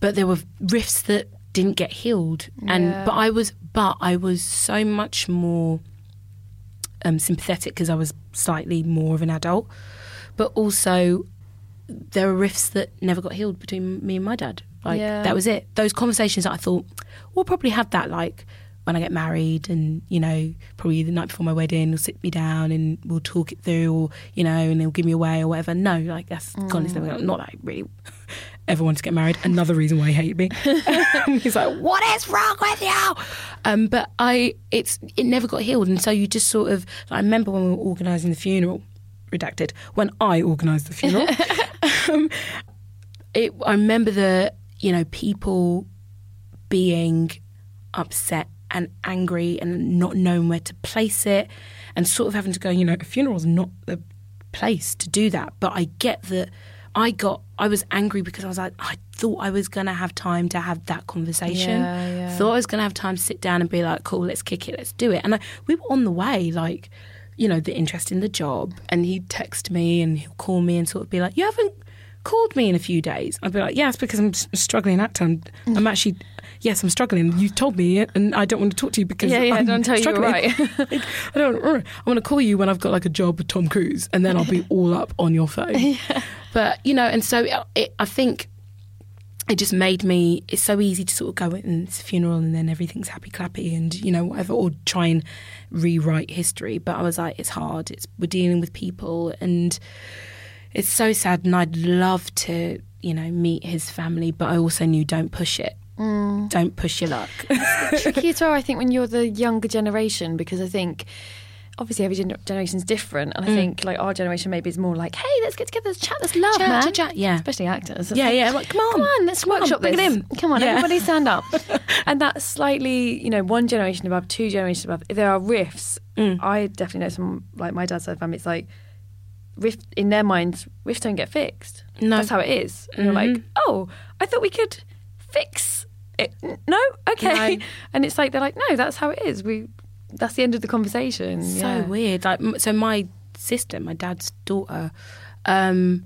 But there were rifts that didn't get healed. And Yeah. but I was but I was so much more um, sympathetic because I was slightly more of an adult. But also there are rifts that never got healed between me and my dad like Yeah. that was it. Those conversations that I thought we'll probably have that like when I get married and you know probably the night before my wedding he'll sit me down and we'll talk it through or you know and they'll give me away or whatever. No like that's gone it's never not that I really ever wanted to get married. Another reason why he hated me. He's like what is wrong with you? Um, but I it's it never got healed. And so you just sort of I remember when we were organising the funeral redacted when I organised the funeral um, it, I remember the you know people being upset and angry and not knowing where to place it and sort of having to go you know a funeral's not the place to do that. But I get that I got I was angry because I was like I thought I was going to have time to have that conversation. Yeah, yeah. thought I was going to have time to sit down and be like cool let's kick it let's do it. And I, we were on the way like you know the interest in the job. And he'd text me and he'll call me and sort of be like you haven't called me in a few days. I'd be like yes, because I'm struggling actor I'm, I'm actually yes I'm struggling. You told me and I don't want to talk to you because Yeah, yeah, I'm don't tell you struggling. right. Like, I don't I want to call you when I've got like a job with Tom Cruise and then I'll be all up on your phone. But you know and so uh, it, I think it just made me it's so easy to sort of go and it's a funeral and then everything's happy clappy and you know whatever or try and rewrite history. But i was like it's hard. It's we're dealing with people and it's so sad and i'd love to you know meet his family but i also knew don't push it don't push your luck tricky as well, I think, when you're the younger generation, because I think obviously every generation is different, and I think like our generation maybe is more like, hey, let's get together, let's chat, let's love, Mm. Chat, man. chat, chat, yeah. especially actors. Yeah, yeah, like, come on. come on, let's Come on, workshop bring this. it in. Come on, Yeah. everybody stand up. and that's slightly, you know, one generation above, two generations above. If there are rifts, Mm. I definitely know some like my dad's side family. It's like rift in their minds, rifts don't get fixed. No. Mm-hmm. that's how it is. And you're like, oh, I thought we could fix it. No, okay. No. And it's like they're like, no, that's how it is. We that's the end of the conversation. so yeah. weird. Like, so my sister, my dad's daughter, um,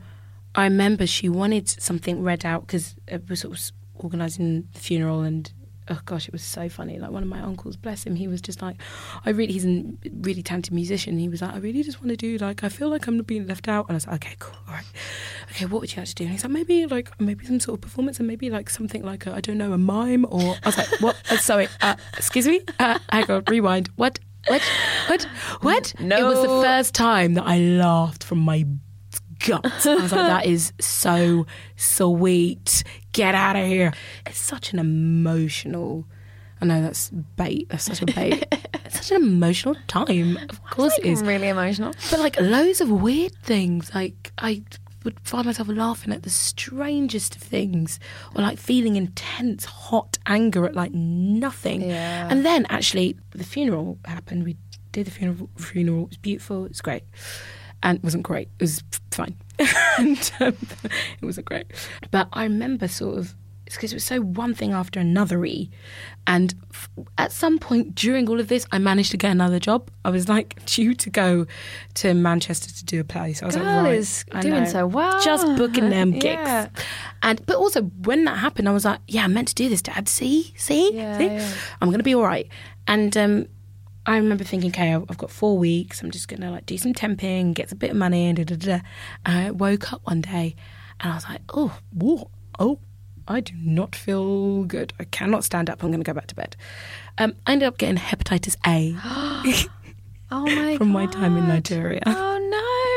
I remember she wanted something read out because it was sort of organising the funeral, and oh gosh, it was so funny. Like one of my uncles, bless him, he was just like, I really, he's a really talented musician. He was like, I really just want to do like, I feel like I'm being left out, and I was like, okay, cool, all right, okay, what would you like to do? And he's like, maybe like maybe some sort of performance, and maybe like something like I I don't know, a mime, or I was like, what? Uh, sorry, uh, excuse me, uh, hang on, rewind. What? What? What? What? No. It was the first time that I laughed from my gut. I was like, that is so sweet. Get out of here. It's such an emotional. I know that's bait. That's such a bait. it's such an emotional time. Of course it is. really emotional. But like loads of weird things. Like I would find myself laughing at the strangest of things, or like feeling intense, hot anger at like nothing. Yeah. And then actually, the funeral happened. We did the funeral. Funeral it was beautiful. It was great, and it wasn't great. It was fine, and um, it wasn't great. But I remember sort of. Because it was so one thing after another and f- at some point during all of this I managed to get another job I was like due to go to Manchester to do a play so I was Girl like right, is I doing know. so well. just booking them gigs Yeah. and but also when that happened I was like yeah I meant to do this dad see see Yeah, see yeah. I'm gonna be all right and um I remember thinking, okay, I've got four weeks. I'm just gonna like do some temping, get a bit of money, and da da da. And I woke up one day, and I was like, oh, what? Oh, I do not feel good. I cannot stand up. I'm gonna go back to bed. Um, I ended up getting hepatitis A Oh my from my time in Nigeria Oh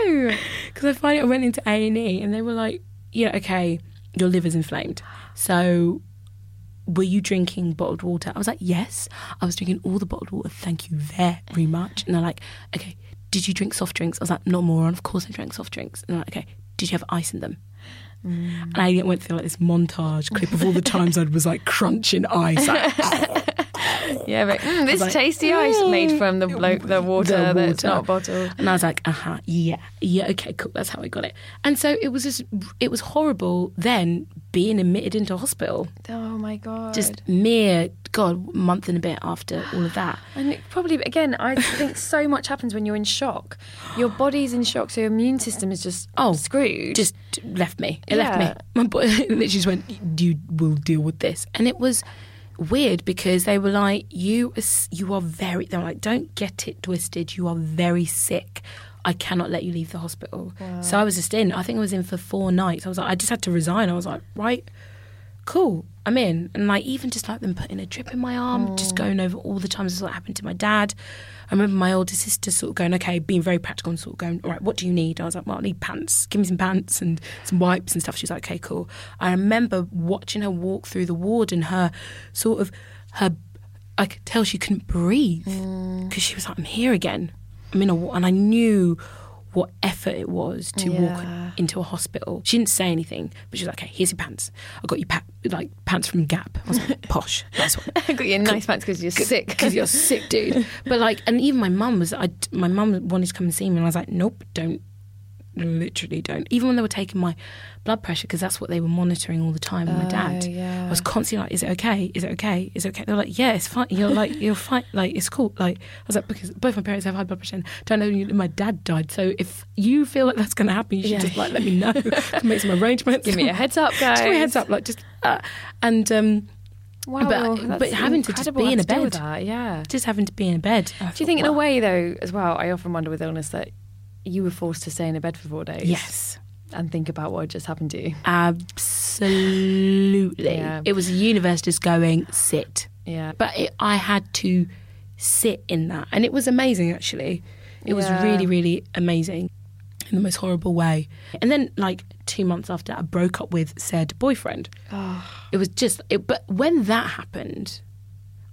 no. because I finally went into A and E, and they were like, yeah, okay, your liver's inflamed. So, were you drinking bottled water? I was like, yes, I was drinking all the bottled water. Thank you very much. And they're like, okay, did you drink soft drinks? I was like, not moron. Of course I drank soft drinks. And they're like, okay, did you have ice in them? Mm. And I went through like this montage clip of all the times I was like crunching ice. Like, Yeah, but mm, this like, tasty ice made from the blo- the water the that's water. not bottled. And I was like, uh huh, yeah, yeah, okay, cool. That's how I got it. And so it was just, it was horrible then being admitted into hospital. Oh my god. Just mere, God, month and a bit after all of that. And it probably again, I think so much happens when you're in shock. Your body's in shock, so your immune system is just Oh, screwed. Just left me. It left me. My body literally just went, you will deal with this. And it was weird because they were like, you, you are very, they were like, don't get it twisted. You are very sick. I cannot let you leave the hospital. So I was just in. I think I was in for four nights. I was like, I just had to resign. I was like, right, cool, I'm in. And like even just like them putting a drip in my arm, just going over all the times this what happened to my dad. I remember my older sister sort of going, okay, being very practical and sort of going, all right, what do you need? I was like, well, I need pants. Give me some pants and some wipes and stuff. She's like, okay, cool. I remember watching her walk through the ward and her sort of her. I could tell she couldn't breathe mm. because she was like, I'm here again. I'm in a and I knew what effort it was to Yeah. walk into a hospital. She didn't say anything, but she was like, "Okay, here's your pants. I got you pa- like pants from Gap." I was like, "Posh, nice one." I got you nice pants because you're sick. because you're sick, dude. But like, and even my mum was, I, my mum wanted to come and see me, and I was like, nope, don't, literally don't. Even when they were taking my blood pressure, because that's what they were monitoring all the time. with my dad, yeah. I was constantly like, is it okay? Is it okay? Is it okay? They're like, yeah, it's fine. You're like, you're fine. Like, it's cool. Like, I was like, because both my parents have high blood pressure. And don't know you- my dad died. So if you feel like that's going to happen, you should Yeah. just like let me know. make some arrangements. Give me a heads up, guys. Give me a heads up. Like just, uh, and um, Wow, But- but having to just be in a to deal with bed. that, yeah. just having to be in a bed. I Do you think, in a way, though, as well, I often wonder with illness that you were forced to stay in a bed for four days? Yes. And think about what had just happened to you. Absolutely. Yeah. It was the universe just going, sit. Yeah. But it, I had to sit in that. And it was amazing, actually. It was really, really amazing in the most horrible way. And then, like, two months after, I broke up with said boyfriend. It was just, it, but when that happened,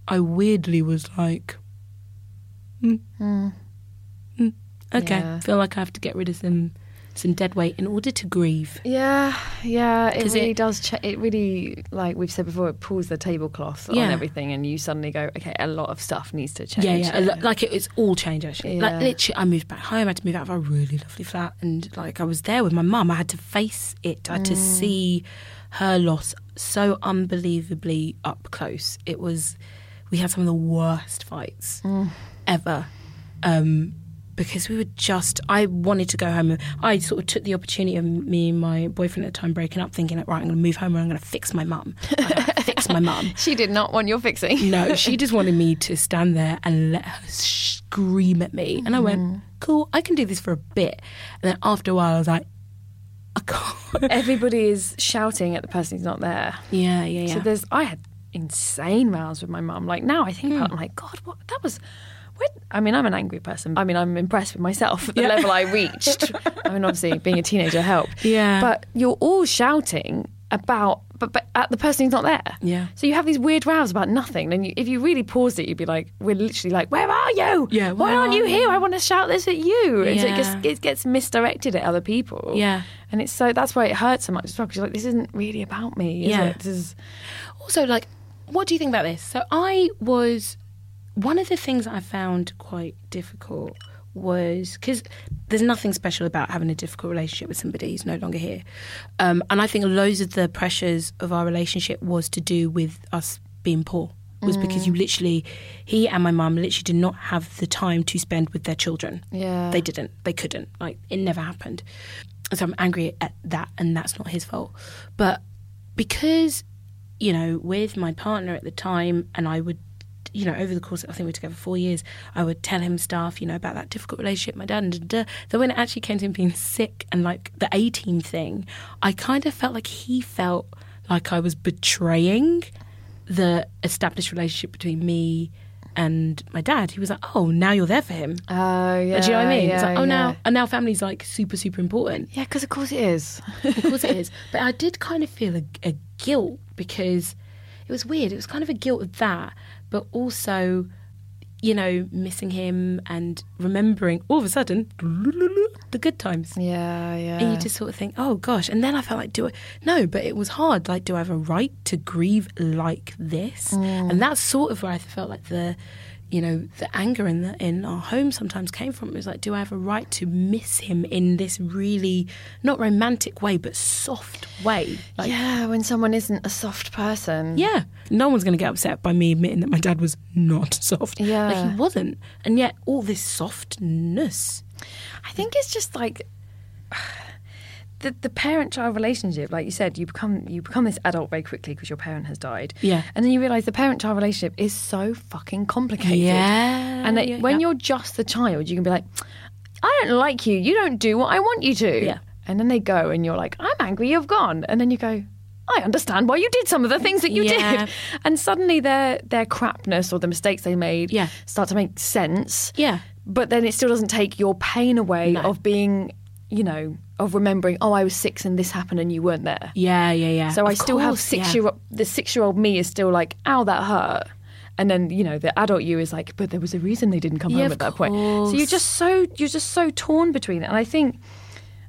I weirdly was like, hmm. mm, okay, Yeah. feel like I have to get rid of some some dead weight in order to grieve. Yeah, yeah, it really it- does. Ch- it really, like we've said before, it pulls the tablecloth Yeah. on everything, and you suddenly go, okay, a lot of stuff needs to change. Yeah, yeah. lo- Like it, it's all changed actually. Like literally, I moved back home. I had to move out of a really lovely flat, and like I was there with my mum. I had to face it. I had to see her loss so unbelievably up close. It was. We had some of the worst fights ever. Um, because we were just, I wanted to go home. I sort of took the opportunity of me and my boyfriend at the time breaking up, thinking, like, right, I'm going to move home and I'm going to fix my mum. Fix my mum. She did not want your fixing. No, she just wanted me to stand there and let her scream at me. And I went, cool, I can do this for a bit. And then after a while, I was like, I can't. Everybody is shouting at the person who's not there. Yeah, yeah, yeah. So there's, I had insane rows with my mum. Like now, I think Hmm. about, it, I'm like, God, what? That was. When, I mean, I'm an angry person. I mean, I'm impressed with myself at the level I reached. I mean, obviously, being a teenager helped. Yeah. But you're all shouting about, but, but at the person who's not there. Yeah. So you have these weird rows about nothing. And you, if you really paused it, you'd be like, we're literally like, where are you? Yeah, Why aren't are you here? I want to shout this at you. And so it Yeah. gets, it gets misdirected at other people. Yeah. And it's so that's why it hurts so much as well because you're like, this isn't really about me. Is Yeah. It? This is, also, like, what do you think about this? So I was, one of the things I found quite difficult was because there's nothing special about having a difficult relationship with somebody who's no longer here. Um, and I think loads of the pressures of our relationship was to do with us being poor. Was because you literally, he and my mum literally did not have the time to spend with their children. Yeah. They didn't. They couldn't. Like, it never happened. So I'm angry at that, and that's not his fault. But because, you know, with my partner at the time, and I would, you know, over the course, of, I think we were together four years, I would tell him stuff, you know, about that difficult relationship, my dad, and da, da. So when it actually came to him being sick and like the 18 thing, I kind of felt like he felt like I was betraying the established relationship between me and my dad. He was like, "Oh, now you're there for him." oh yeah. Do you know what I mean? Yeah, it's like, oh, yeah. now and now family's like super, super important. Yeah, because of course it is. Of course it is. But I did kind of feel a, a guilt because it was weird. It was kind of a guilt of that, but also, you know, missing him and remembering all of a sudden the good times. yeah, yeah. And you just sort of think, oh gosh. And then I felt like, do I? No, but it was hard. Like, do I have a right to grieve like this? Mm. And that's sort of where I felt like the, you know, the anger in the in our home sometimes came from. It was like, do I have a right to miss him in this really not romantic way, but soft way? Like, yeah, when someone isn't a soft person. yeah, no one's going to get upset by me admitting that my dad was not soft. Yeah. like he wasn't, and yet all this softness. I think it's just like the the parent child relationship. Like you said, you become you become this adult very quickly because your parent has died. Yeah. and then you realize the parent child relationship is so fucking complicated. Yeah, and that yeah, when yeah. you're just the child, you can be like, I don't like you. You don't do what I want you to. Yeah. and then they go, and you're like, I'm angry. You've gone, and then you go. I understand why you did some of the things that you Yeah. did, and suddenly their their crapness or the mistakes they made Yeah. start to make sense Yeah. but then it still doesn't take your pain away No. of being, you know, of remembering. Oh, I was six and this happened and you weren't there. Yeah, yeah, yeah. So I Of still have six yeah. year the six year old me is still like, ow, that hurt. And then you know the adult you is like, but there was a reason they didn't come Yeah, home at that point. So you're just so you're just so torn between it. And I think,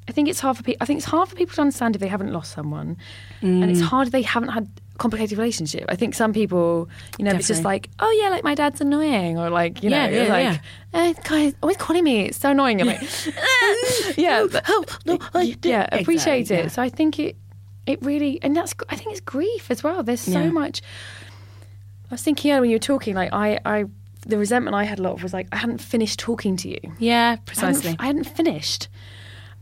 I think it's hard for people. I think it's hard for people to understand if they haven't lost someone, and Mm. it's hard if they haven't had complicated relationship. I think some people, you know, it's just like, oh yeah, like my dad's annoying, or like you know, Yeah, yeah, like, eh, guys, always calling me. It's so annoying. I'm like, yeah, but- Oh, no, I yeah, appreciate Exactly, it. yeah. So I think it, it really, and that's, I think it's grief as well. There's so Yeah. much. I was thinking earlier when you were talking, like I, I, the resentment I had a lot of was like I hadn't finished talking to you. Yeah, I hadn't- precisely. I hadn't, finished,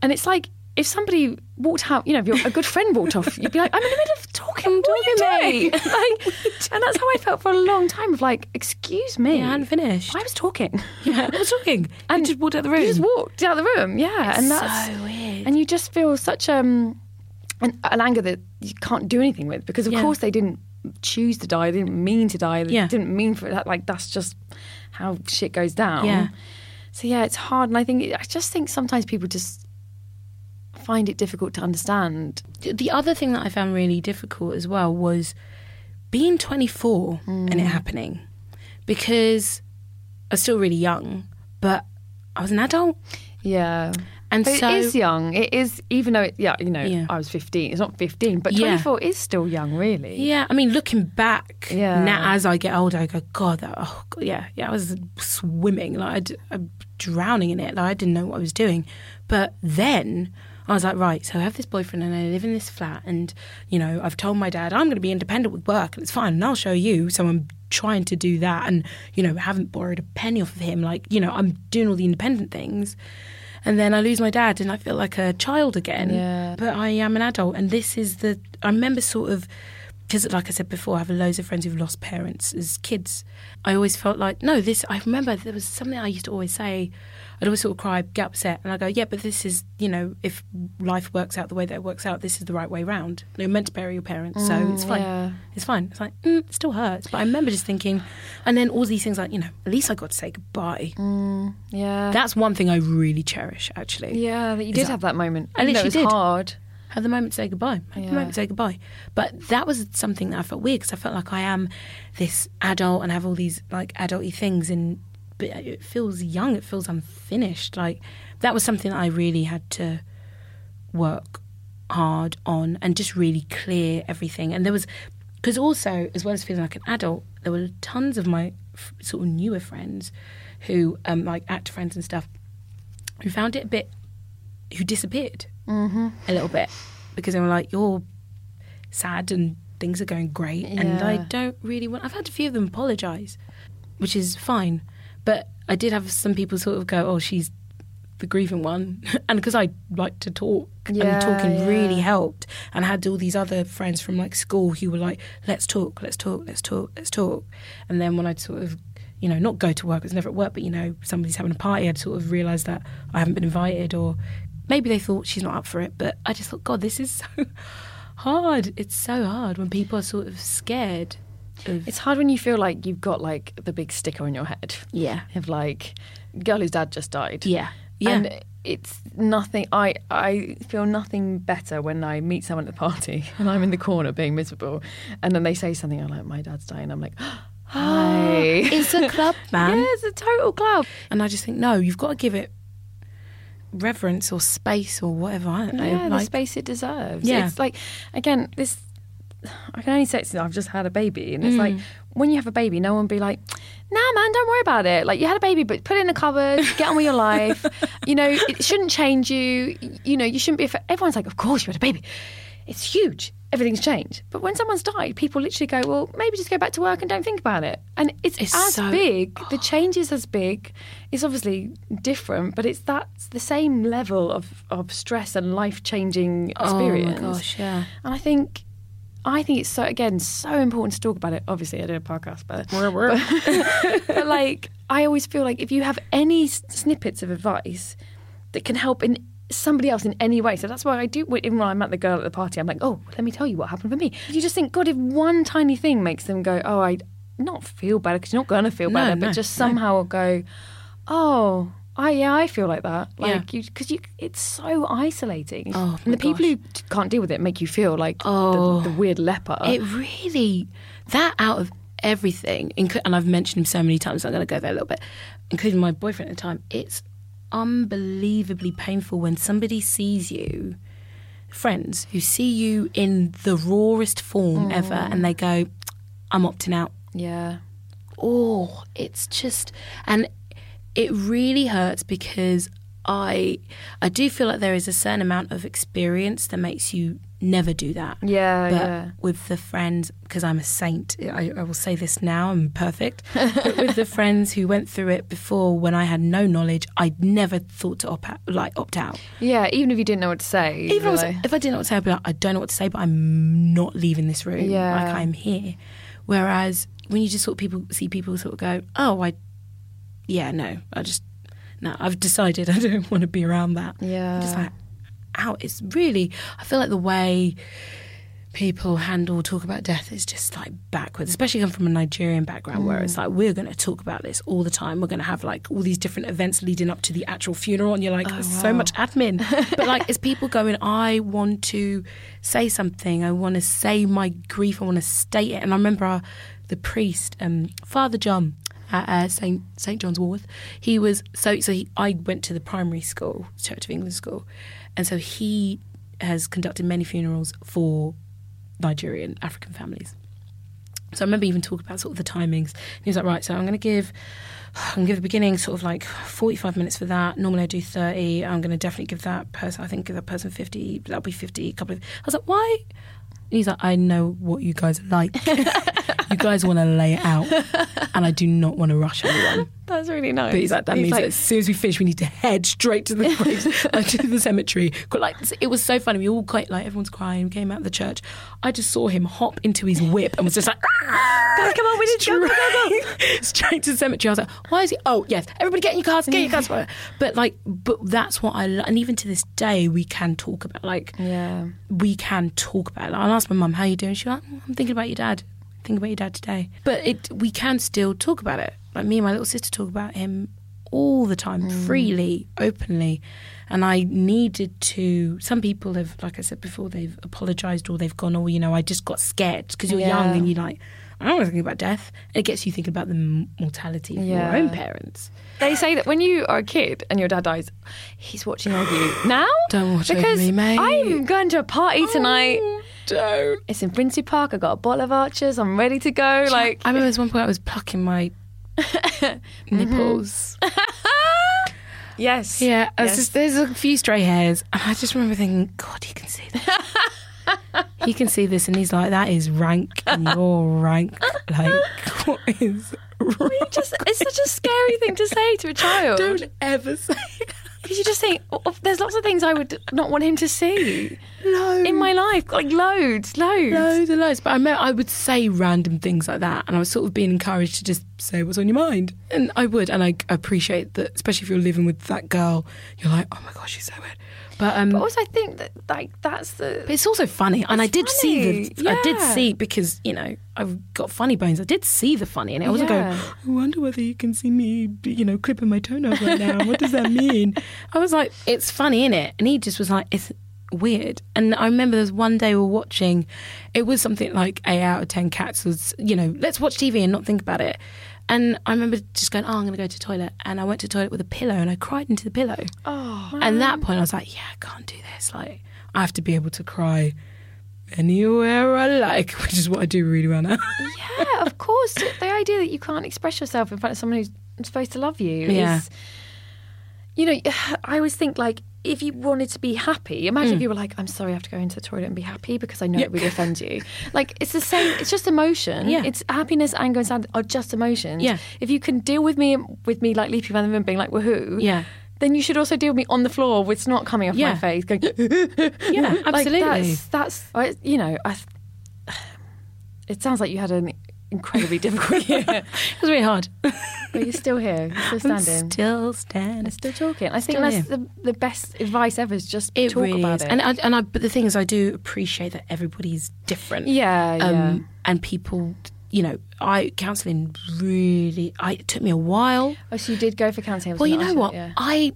and it's like if somebody walked out, you know, if your, a good friend walked off, you'd be like, I'm in the middle of talking. Are you doing? like, and that's how I felt for a long time. Of like, excuse me, Yeah, I hadn't finished. I was talking. Yeah, I was talking. And you just walked out the room. You just walked out the room, yeah, and that's so weird. And you just feel such um, an, an anger that you can't do anything with because, of Yeah. course, they didn't choose to die. They didn't mean to die. They Yeah. didn't mean for that. Like that's just how shit goes down. Yeah. So yeah, it's hard, and I think I just think sometimes people just find it difficult to understand. the other thing that I found really difficult as well was being 24 and it mm. happening because I was still really young, but I was an adult. Yeah. And But so it is young. It is, even though, it, yeah, you know, Yeah. I was 15. It's not 15, but Yeah. 24 is still young, really. Yeah, I mean, looking back Yeah. now as I get older, I go, God, that, oh, God, yeah, yeah, I was swimming, like I'd, I'm drowning in it, like I didn't know what I was doing. But then I was like, right, so I have this boyfriend and I live in this flat, and you know, I've told my dad I'm going to be independent with work, and it's fine, and I'll show you. So I'm trying to do that, and you know, haven't borrowed a penny off of him. Like, you know, I'm doing all the independent things. And then I lose my dad and I feel like a child again. Yeah. But I am an adult. And this is the, I remember sort of, because like I said before, I have loads of friends who've lost parents as kids. I always felt like, no, this, I remember there was something I used to always say. I'd always sort of cry, get upset. And I go, yeah, but this is, you know, if life works out the way that it works out, this is the right way round. You're meant to bury your parents. so it's fine. yeah. It's fine. It's like, mm, it still hurts. But I remember just thinking, and then all these things like, you know, at least I got to say goodbye. Yeah. That's one thing I really cherish, actually. yeah, that you did that- have that moment. I Even though literally it was did. hard. Have the moment to say goodbye. Have Yeah. the moment to say goodbye. But that was something that I felt weird because I felt like I am this adult and have all these like adulty things, and but it feels young. It feels unfinished. Like that was something that I really had to work hard on and just really clear everything. And there was because also as well as feeling like an adult, there were tons of my f- sort of newer friends who um like actor friends and stuff who found it a bit who disappeared mm-hmm. a little bit because they were like, "You're sad and things are going great," and I don't really want. I've had a few of them apologise, which is fine, but I did have some people sort of go, "Oh, she's the grieving one," and because I like to talk Yeah, and talking really helped, and I had all these other friends from like school who were like, "Let's talk, let's talk, let's talk, let's talk," and then when I'd sort of you know, not go to work, it's never at work, but you know, somebody's having a party, I'd sort of realise that I haven't been invited or maybe they thought she's not up for it, but I just thought, God, this is so hard. It's so hard when people are sort of scared of It's hard when you feel like you've got like the big sticker on your head Yeah. of like girl whose dad just died. Yeah. Yeah. And it's nothing. I I feel nothing better when I meet someone at the party and I'm in the corner being miserable, and then they say something. I'm like, my dad's dying. I'm like, hi. it's a club, man. yeah, it's a total club. And I just think, no, you've got to give it reverence or space or whatever. I don't know. Yeah, the space it deserves. Yeah. It's like, again, this, I can only say it's, I've just had a baby. And it's Mm. like, when you have a baby, no one be like, nah, man, don't worry about it. Like, you had a baby, but put it in the cupboard, get on with your life. you know, it shouldn't change you. You know, you shouldn't be, everyone's like, of course you had a baby. It's huge. Everything's changed. But when someone's died, people literally go, well, maybe just go back to work and don't think about it. And it's, It's as so- big, the oh. change is as big. It's obviously different, but it's that's the same level of, of stress and life changing oh experience. Oh gosh, yeah. And I think I think it's so again so important to talk about it. Obviously, I did a podcast, but but, but like I always feel like if you have any snippets of advice that can help in somebody else in any way. So that's why I do. Even when I'm at the girl at the party, I'm like, oh, let me tell you what happened for me. You just think, God, if one tiny thing makes them go, oh, I not feel better because you're not going to feel No, better, no, but just somehow no. go, oh. I yeah, I feel like that. Yeah. Like you, because you, it's so isolating. Oh, and the people gosh. who can't deal with it make you feel like Oh. the, the weird leper. It really that out of everything, and I've mentioned him so many times. I'm going to go there a little bit, including my boyfriend at the time. It's unbelievably painful when somebody sees you, friends who see you in the rawest form ever, and they go, "I'm opting out." yeah, oh, it's just, and it really hurts because I, I do feel like there is a certain amount of experience that makes you never do that. yeah, But yeah. with the friends, because I'm a saint, I, I will say this now, I'm perfect. but with the friends who went through it before, when I had no knowledge, I never thought to opt out, like opt out. Yeah, even if you didn't know what to say. Even if I, was, if I didn't know what to say, I'd be like, I don't know what to say, but I'm not leaving this room. Yeah. Like I'm here. Whereas when you just sort of people see people sort of go, oh, I, yeah, no, I just, no, I've decided I don't want to be around that. Yeah. I'm just like, out. It's really, I feel like the way people handle talk about death is just like backwards, especially come from a Nigerian background where it's like we're going to talk about this all the time. We're going to have like all these different events leading up to the actual funeral, and you're like, there's so much admin. but like, it's people going, I want to say something. I want to say my grief. I want to state it. And I remember our, the priest, um, Father John. At uh, St St John's Wort. He was so so. He, I went to the primary school, Church of England school, and so he has conducted many funerals for Nigerian African families. So I remember even talking about sort of the timings. He was like, right, so I'm going to give, I'm going to give the beginning sort of like 45 minutes for that. Normally I do 30. I'm going to definitely give that person, I think give that person 50. That'll be 50. A couple of. I was like, why? And he's like, I know what you guys are like. you guys want to lay it out, and I do not want to rush anyone. That's really nice. But he's like, that means that as soon as we finish, we need to head straight to the graves, uh, to the cemetery. Like, it was so funny. We all quite like everyone's crying. We came out of the church. I just saw him hop into his whip and was just like, Guys, come on, we need to go, go, go, straight, straight to the cemetery. I was like, why is he? Oh yes, everybody get in your cars, get your cars. But like, but that's what I. lo- And even to this day, we can talk about like, Yeah. we can talk about it. I'll ask my mum, how you doing? She's like, "Mm, I'm thinking about your dad. Thinking about your dad today. But it, we can still talk about it. Like me and my little sister talk about him all the time, mm. freely, openly. And I needed to. Some people have, like I said before, they've apologised or they've gone, oh, you know, I just got scared because you're Yeah. young and you're like, I don't want to think about death. And it gets you thinking about the mortality of Yeah. your own parents. They say that when you are a kid and your dad dies, he's watching over you now. Don't watch over me, mate. I'm going to a party oh, tonight. Don't. It's in Finchley Park. I got a bottle of Archers. I'm ready to go. Like I remember was one point I was plucking my nipples. Mm-hmm. yes, Yeah, Yes. just, there's a few stray hairs, I just remember thinking, God, he can see this. he can see this, and he's like, "That is rank, and you're rank." Like, what is? Wrong? Just it's such a scary thing to say to a child. Don't ever say that. Because you just think oh, oh, there's lots of things I would not want him to see No, in my life, like loads, loads. loads and loads. But I meant I would say random things like that, and I was sort of being encouraged to just say what's on your mind, and I would, and I appreciate that, especially if you're living with that girl, you're like, "Oh my gosh, she's so weird." But um, But also, I think that like that's the But it's also funny, and I did see funny, the. I did see because you know I've got funny bones. I did see the funny, and it I wasn't Yeah. going. I wonder whether you can see me, you know, clipping my toenails right now. What does that mean? I was like, it's funny, in it, and he just was like, it's weird. And I remember there was one day we were watching. It was something like eight out of ten cats was, you know, let's watch TV and not think about it. And I remember just going, oh, I'm going to go to the toilet. And I went to the toilet with a pillow and I cried into the pillow. oh And at that point, I was like, yeah, I can't do this. Like, I have to be able to cry anywhere I like, which is what I do really well now. yeah, of course. The idea that you can't express yourself in front of someone who's supposed to love you Yeah. is, you know, I always think like if you wanted to be happy, imagine if mm. you were like, I'm sorry, I have to go into the toilet and be happy because I know it really offends you. Like it's the same. It's just emotion. Yeah. It's happiness, anger, and sadness are just emotions. Yeah. If you can deal with me with me like leaping around the room, being like woohoo. Yeah. Then you should also deal with me on the floor with snot coming off Yeah. my face, going. yeah, Like, absolutely. that's, that's you know, I, it sounds like you had an incredibly difficult year, it was really hard. but you're still here. You're still I'm standing. still standing. and still talking. I think that's the, the best advice ever is just It talk really about is. it. And I, and I, but the thing is, I do appreciate that everybody's different. yeah, yeah. Um, and people, you know, I counselling really. I it took me a while. oh, so you did go for counselling? Well, you know what? Yeah. I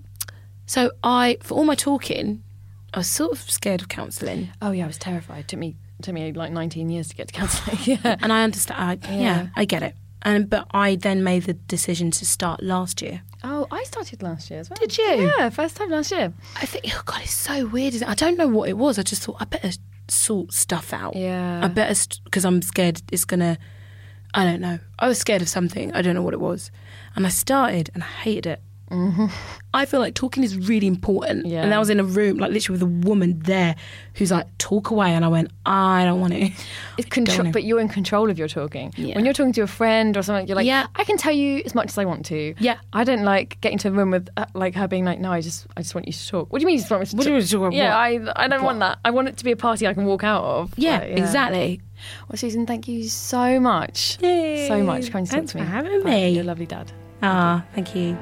so I for all my talking, I was sort of scared of counselling. Oh yeah, I was terrified. It took me took me like 19 years to get to counselling. yeah. and I understand. I, yeah. Yeah. I get it. And but I then made the decision to start last year. Oh, I started last year as well. Did you? Yeah, first time last year. I think, oh God, it's so weird. Isn't it? I don't know what it was. I just thought I better sort stuff out. Yeah. I better because I'm scared it's gonna. I don't know. I was scared of something. I don't know what it was, and I started and I hated it. I feel like talking is really important. Mm-hmm. Yeah. And I was in a room, like literally with a woman there who's like, talk away. And I went, I don't want to. It's control, but you're in control of your talking. Yeah. When you're talking to a friend or something, you're like, Yeah. I can tell you as much as I want to. Yeah. I don't like getting to a room with uh, like her being like, no, I just, I just want you to talk. What do you mean? You just want me to What do you want to talk about Yeah, what? I, I don't want that. I want it to be a party I can walk out of. Yeah, Like, exactly. Well, Susan, thank you so much, Yay. so much for coming to talk Thanks to me. for having me. You're a lovely dad. Ah, thank you.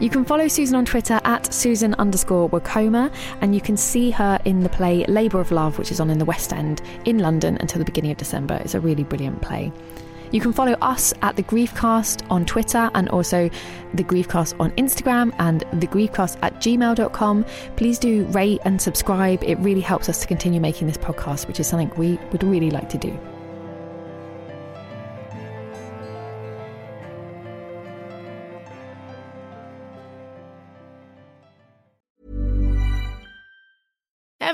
You can follow Susan on Twitter at Susan underscore Wokoma, and you can see her in the play Labour of Love, which is on in the West End in London until the beginning of December. It's a really brilliant play. You can follow us at The Griefcast on Twitter and also The Griefcast on Instagram and The TheGriefcast at gmail.com. Please do rate and subscribe. It really helps us to continue making this podcast, which is something we would really like to do.